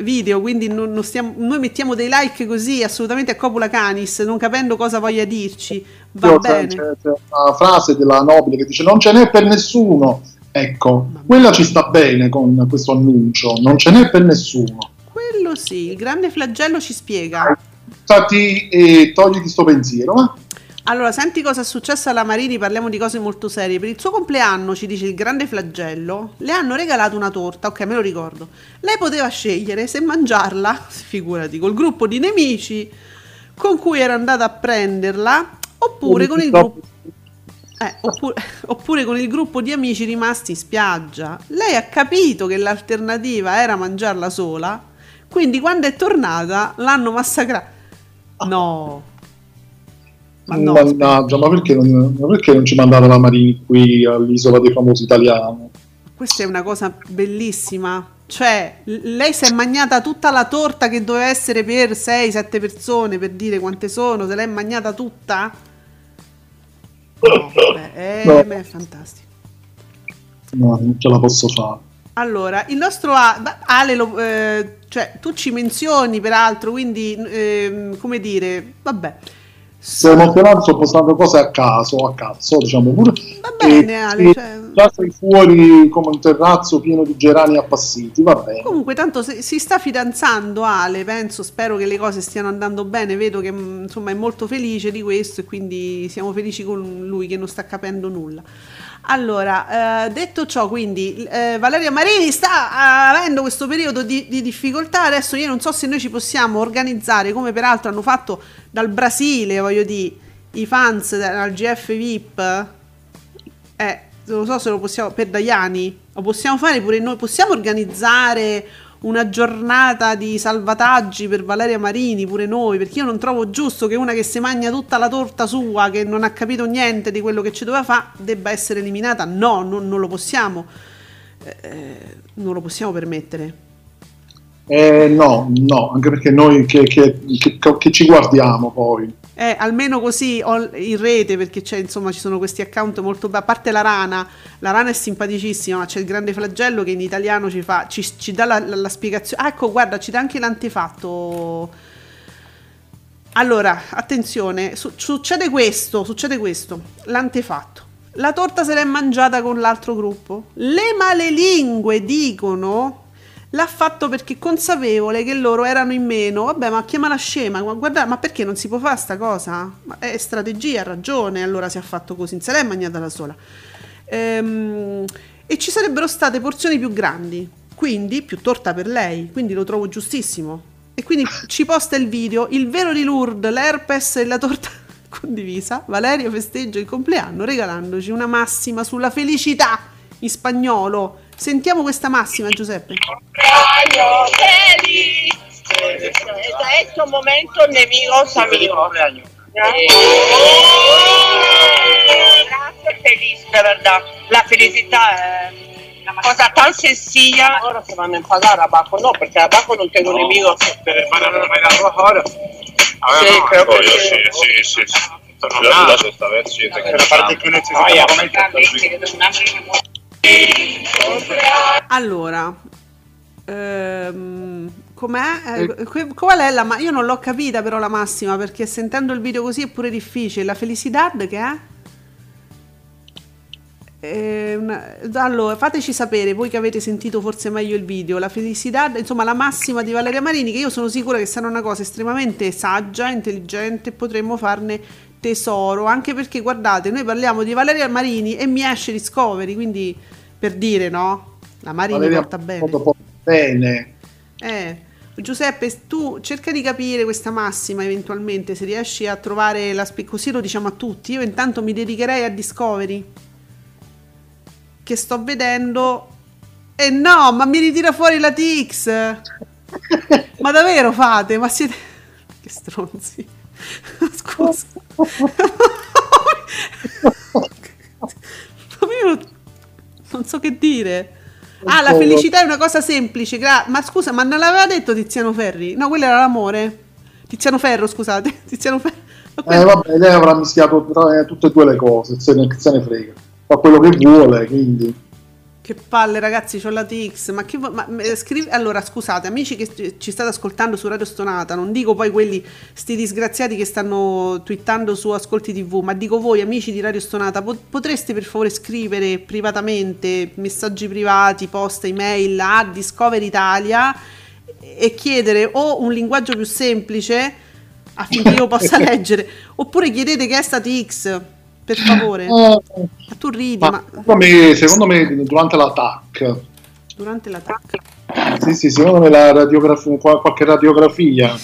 video, quindi non- non stiamo- noi mettiamo dei like così assolutamente a copula canis, non capendo cosa voglia dirci. Va c'è, bene. c'è- c'è una frase della nobile che dice non ce n'è per nessuno. Ecco, quella ci sta bene con questo annuncio, non ce n'è per nessuno. Quello sì, il grande flagello ci spiega. Stati e togliti sto pensiero, ma Allora, senti cosa è successo alla Marini, parliamo di cose molto serie. Per il suo compleanno, ci dice il grande flagello, le hanno regalato una torta, ok, me lo ricordo. Lei poteva scegliere se mangiarla, figurati, col gruppo di nemici con cui era andata a prenderla, oppure con il gruppo... eh, oppure, oppure con il gruppo di amici rimasti in spiaggia. Lei ha capito che l'alternativa era mangiarla sola, quindi quando è tornata l'hanno massacrata. No. Ma no, mannaggia, ma perché non, ma perché non ci mandate la Marini qui all'isola dei famosi italiani? Questa è una cosa bellissima. Cioè, lei si è mangiata tutta la torta che doveva essere per 6-7 persone, per dire quante sono, se l'è mangiata tutta? No, vabbè, è, No. è fantastico. No, non ce la posso fare. Allora, il nostro A- Ale, lo- eh, cioè, tu ci menzioni peraltro, quindi, ehm, come dire, vabbè. Se emozionato sto postando cose a caso, a cazzo, diciamo pure. Va bene, Ale, E- cioè, già sei fuori come un terrazzo pieno di gerani appassiti, va bene. Comunque, tanto si, si sta fidanzando Ale, penso, spero che le cose stiano andando bene, vedo che mm, insomma è molto felice di questo e quindi siamo felici con lui che non sta capendo nulla. Allora, eh, detto ciò, quindi eh, Valeria Marini sta avendo questo periodo di, di difficoltà, adesso io non so se noi ci possiamo organizzare, come peraltro hanno fatto dal Brasile, voglio dire, i fans al GF VIP, eh, non so se lo possiamo, per Daiani, lo possiamo fare pure noi, possiamo organizzare una giornata di salvataggi per Valeria Marini, pure noi, perché io non trovo giusto che una che si mangia tutta la torta sua, che non ha capito niente di quello che ci doveva fare, debba essere eliminata. No, non, non lo possiamo, eh, non lo possiamo permettere. Eh, no, no, anche perché noi che, che- che- che ci guardiamo poi. Eh, almeno così in rete perché insomma, ci sono questi account molto belli. A parte la rana, la rana è simpaticissima, ma c'è il grande flagello che in italiano ci, fa, ci, ci dà la, la- la spiegazione. Ah, ecco, guarda, ci dà anche l'antefatto. Allora, attenzione, su- succede questo, succede questo, l'antefatto. La torta se l'è mangiata con l'altro gruppo. Le malelingue dicono l'ha fatto perché consapevole che loro erano in meno. Vabbè, ma chiamala scema, ma guarda, ma perché non si può fare sta cosa? Ma è strategia, ha ragione, allora si è fatto così, non se l'è mangiata da sola. Ehm, e ci sarebbero state porzioni più grandi, quindi più torta per lei, quindi lo trovo giustissimo. E quindi ci posta il video, il vero di Lourdes, l'herpes e la torta condivisa. Valerio festeggia il compleanno regalandoci una massima sulla felicità in spagnolo. Sentiamo questa massima, Giuseppe. Es un momento amigos amigos. Grazie feliz, de verdad. La felicità è una cosa tan sencilla. Ora si vanno a impagare a Baco, no, perché a Baco non tengo nemico. ¿Te van a bailar roja ahora? A Sí, ver, no, creo que sí. sí, sí, sí. sí. Tranquilo, las esta vez sí te Pero aparte que Vaya, Allora, ehm, com'è? Eh, que- qual è la ma- Io non l'ho capita però la massima perché sentendo il video così è pure difficile. La felicidad che è? Eh, una- allora, fateci sapere, voi che avete sentito forse meglio il video, la felicidad, insomma la massima di Valeria Marini, che io sono sicura che sarà una cosa estremamente saggia, intelligente, potremmo farne tesoro, anche perché guardate, noi parliamo di Valeria Marini e mi esce Discovery, quindi per dire, no? La Marini Valeria porta bene. bene. Eh, Giuseppe, tu cerca di capire questa massima eventualmente, se riesci a trovare la spie- così lo diciamo a tutti. Io intanto mi dedicherei a Discovery. Che sto vedendo. E no, ma mi ritira fuori la Tix. ma davvero fate? Ma siete. Che stronzi. Scusa. Non- so che dire. Ah, la felicità è una cosa semplice. gra- ma scusa, ma non l'aveva detto Tiziano Ferri? No, quello era l'amore. Tiziano Ferro, scusate. Tiziano Ferro. Quello- Eh, vabbè, lei avrà mischiato tra- eh, tutte e due le cose, se ne, se ne frega. Fa quello che vuole, quindi... Che palle, ragazzi, c'ho la TX. Ma che vo- ma, eh, scrivi- Allora, scusate, amici che ci- state ascoltando su Radio Stonata, non dico poi quelli, sti disgraziati che stanno twittando su Ascolti TV, ma dico voi, amici di Radio Stonata, po- potreste per favore scrivere privatamente messaggi privati, posta, email a Discover Italia e chiedere o un linguaggio più semplice affinché io possa leggere, oppure chiedete che è sta TX, per favore. Ma tu ridi, Ma ma secondo me, secondo me durante l'attacco, durante l'attacco. sì, sì, secondo me la radiografia, qua- qualche radiografia.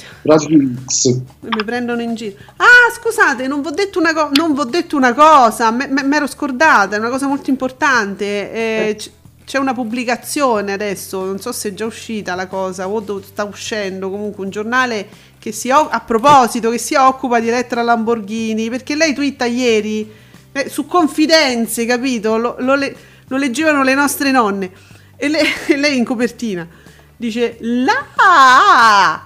Mi prendono in giro. Ah, scusate, non vi ho detto una, co- non v'ho detto una cosa, mi ero scordata, è una cosa molto importante. Eh, c- c'è una pubblicazione adesso, non so se è già uscita la cosa o sta uscendo comunque un giornale che si o- a proposito che si occupa di Elettra Lamborghini, perché lei twitta ieri eh, su confidenze, capito? Lo, lo le- lo leggevano le nostre nonne e, le- e lei in copertina dice la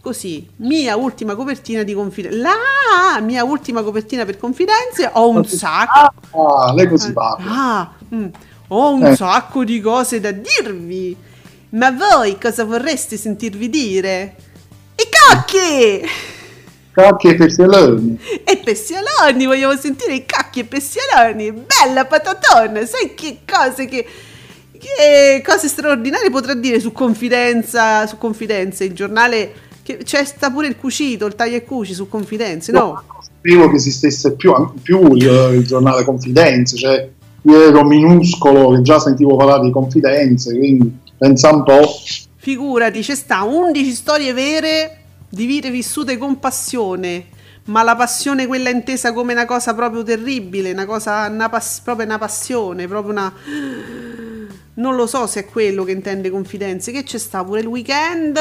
così mia ultima copertina di confidenze la mia ultima copertina per confidenze ho un sacco Ah, lei così parla. Ah, mm, ho un Eh. sacco di cose da dirvi ma voi cosa vorreste sentirvi dire i cocchi Cacchi e Pessialoni. E Pessialoni, vogliamo sentire i cacchi e Pessialoni. Bella patatona, sai che cose che... Che cose straordinarie potrà dire su Confidenza, su Confidenza, il giornale che c'è sta pure il cucito, il taglia e cuci su Confidenze, no? Sapevo che esistesse più, più il, il giornale Confidenze, cioè io ero minuscolo che già sentivo parlare di Confidenze, quindi pensa un po'. Figurati, c'è sta 11 storie vere di vite vissute con passione, ma la passione quella intesa come una cosa proprio terribile, una cosa, una pass- proprio una passione, proprio una... Non lo so se è quello che intende confidenze, che c'è sta pure il weekend,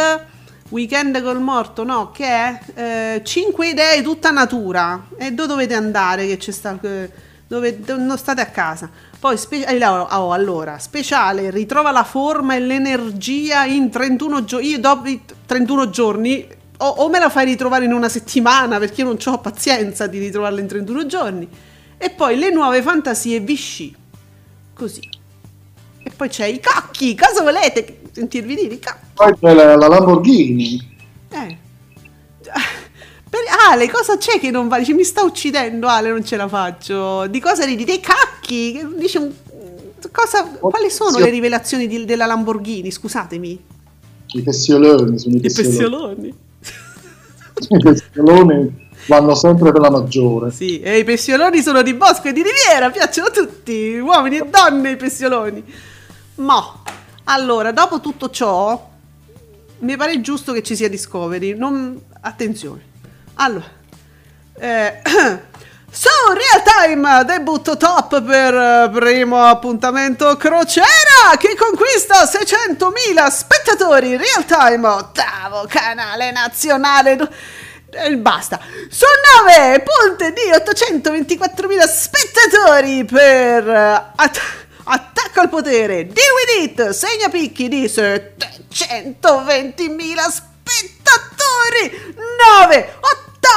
weekend col morto, no, che è? Eh, 5 idee tutta natura, e dove dovete andare che c'è sta... eh, Dove, dove non state a casa. Poi, spe- eh, oh, allora, speciale, ritrova la forma e l'energia in 31 giorni. Io dopo i 31 giorni o, o me la fai ritrovare in una settimana perché io non ho pazienza di ritrovarla in 31 giorni. E poi le nuove fantasie Vichy. Così. E poi c'è i cacchi. Cosa volete sentirvi dire? I cacchi. Poi c'è la, la Lamborghini. Eh. Per- Ale, cosa c'è che non va? Dice, mi sta uccidendo Ale, non ce la faccio. Di cosa ridi? Dei cacchi. Dice un- Cosa, quali sono le rivelazioni di- della Lamborghini? Scusatemi. I Pessioloni sono i pessioloni. I Pessioloni vanno sempre per la maggiore. Sì, e i pessioloni sono di Bosco e di Riviera, piacciono a tutti, uomini e donne i pessioloni. Ma, allora, dopo tutto ciò, mi pare giusto che ci sia Discovery. Non... Attenzione. Allora, eh, su Real Time debutto top per eh, primo appuntamento crociera che conquista 600.000 spettatori Real Time ottavo canale nazionale. E basta. Su 9 punte di 824.000 spettatori per eh, At- Attacco al potere di With It segna picchi di 720.000 spettatori. 9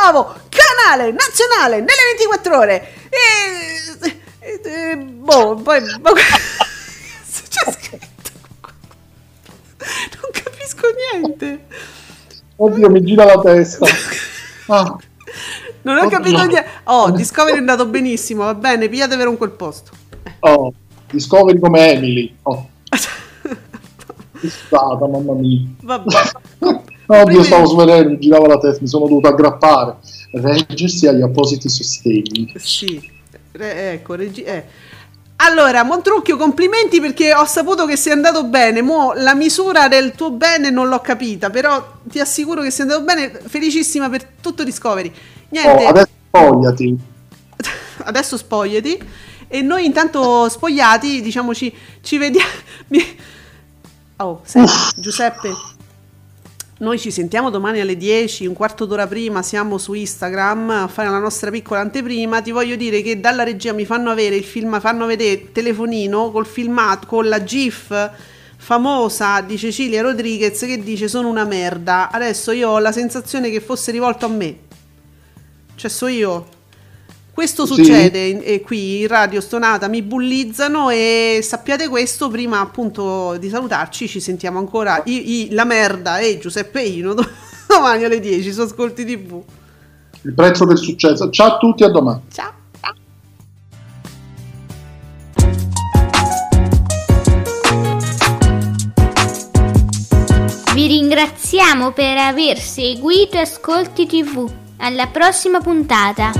ottavo canale nazionale nelle 24 ore e, e- e- boh poi boh, c'è scritto non capisco niente Oddio, mi gira la testa. Ah, non ho Oddio. capito niente oh Discovery è andato benissimo va bene pigliatevelo in quel posto oh, Discovery come Emily. Oh. Che stata, mamma mia. vabbè Oddio, stavo svedendo, mi girava la testa, mi sono dovuto aggrappare. Reggersi agli appositi sostegni. Sì, Re- ecco, regi- eh. Allora, Montrucchio, complimenti perché ho saputo che sei andato bene. Mo la misura del tuo bene non l'ho capita, però ti assicuro che sei andato bene. Felicissima per tutto Discovery. Niente, Oh, adesso spogliati. adesso spogliati. E noi intanto spogliati, diciamo, ci, vediamo. Oh, senti, Giuseppe, noi ci sentiamo domani alle 10, un quarto d'ora prima, siamo su Instagram a fare la nostra piccola anteprima. Ti voglio dire che dalla regia mi fanno avere il film, fanno vedere telefonino col filmato, con la GIF famosa di Cecilia Rodriguez che dice sono una merda. Adesso io ho la sensazione che fosse rivolto a me. Cioè so io. Questo Sì. succede in- e qui in radio stonata mi bullizzano e sappiate questo prima appunto di salutarci ci sentiamo ancora i- i- la merda e Giuseppe Ino do- domani alle 10 su Ascolti TV. Il prezzo del successo. Ciao a tutti, a domani. Ciao. Vi ringraziamo per aver seguito Ascolti TV. Alla prossima puntata.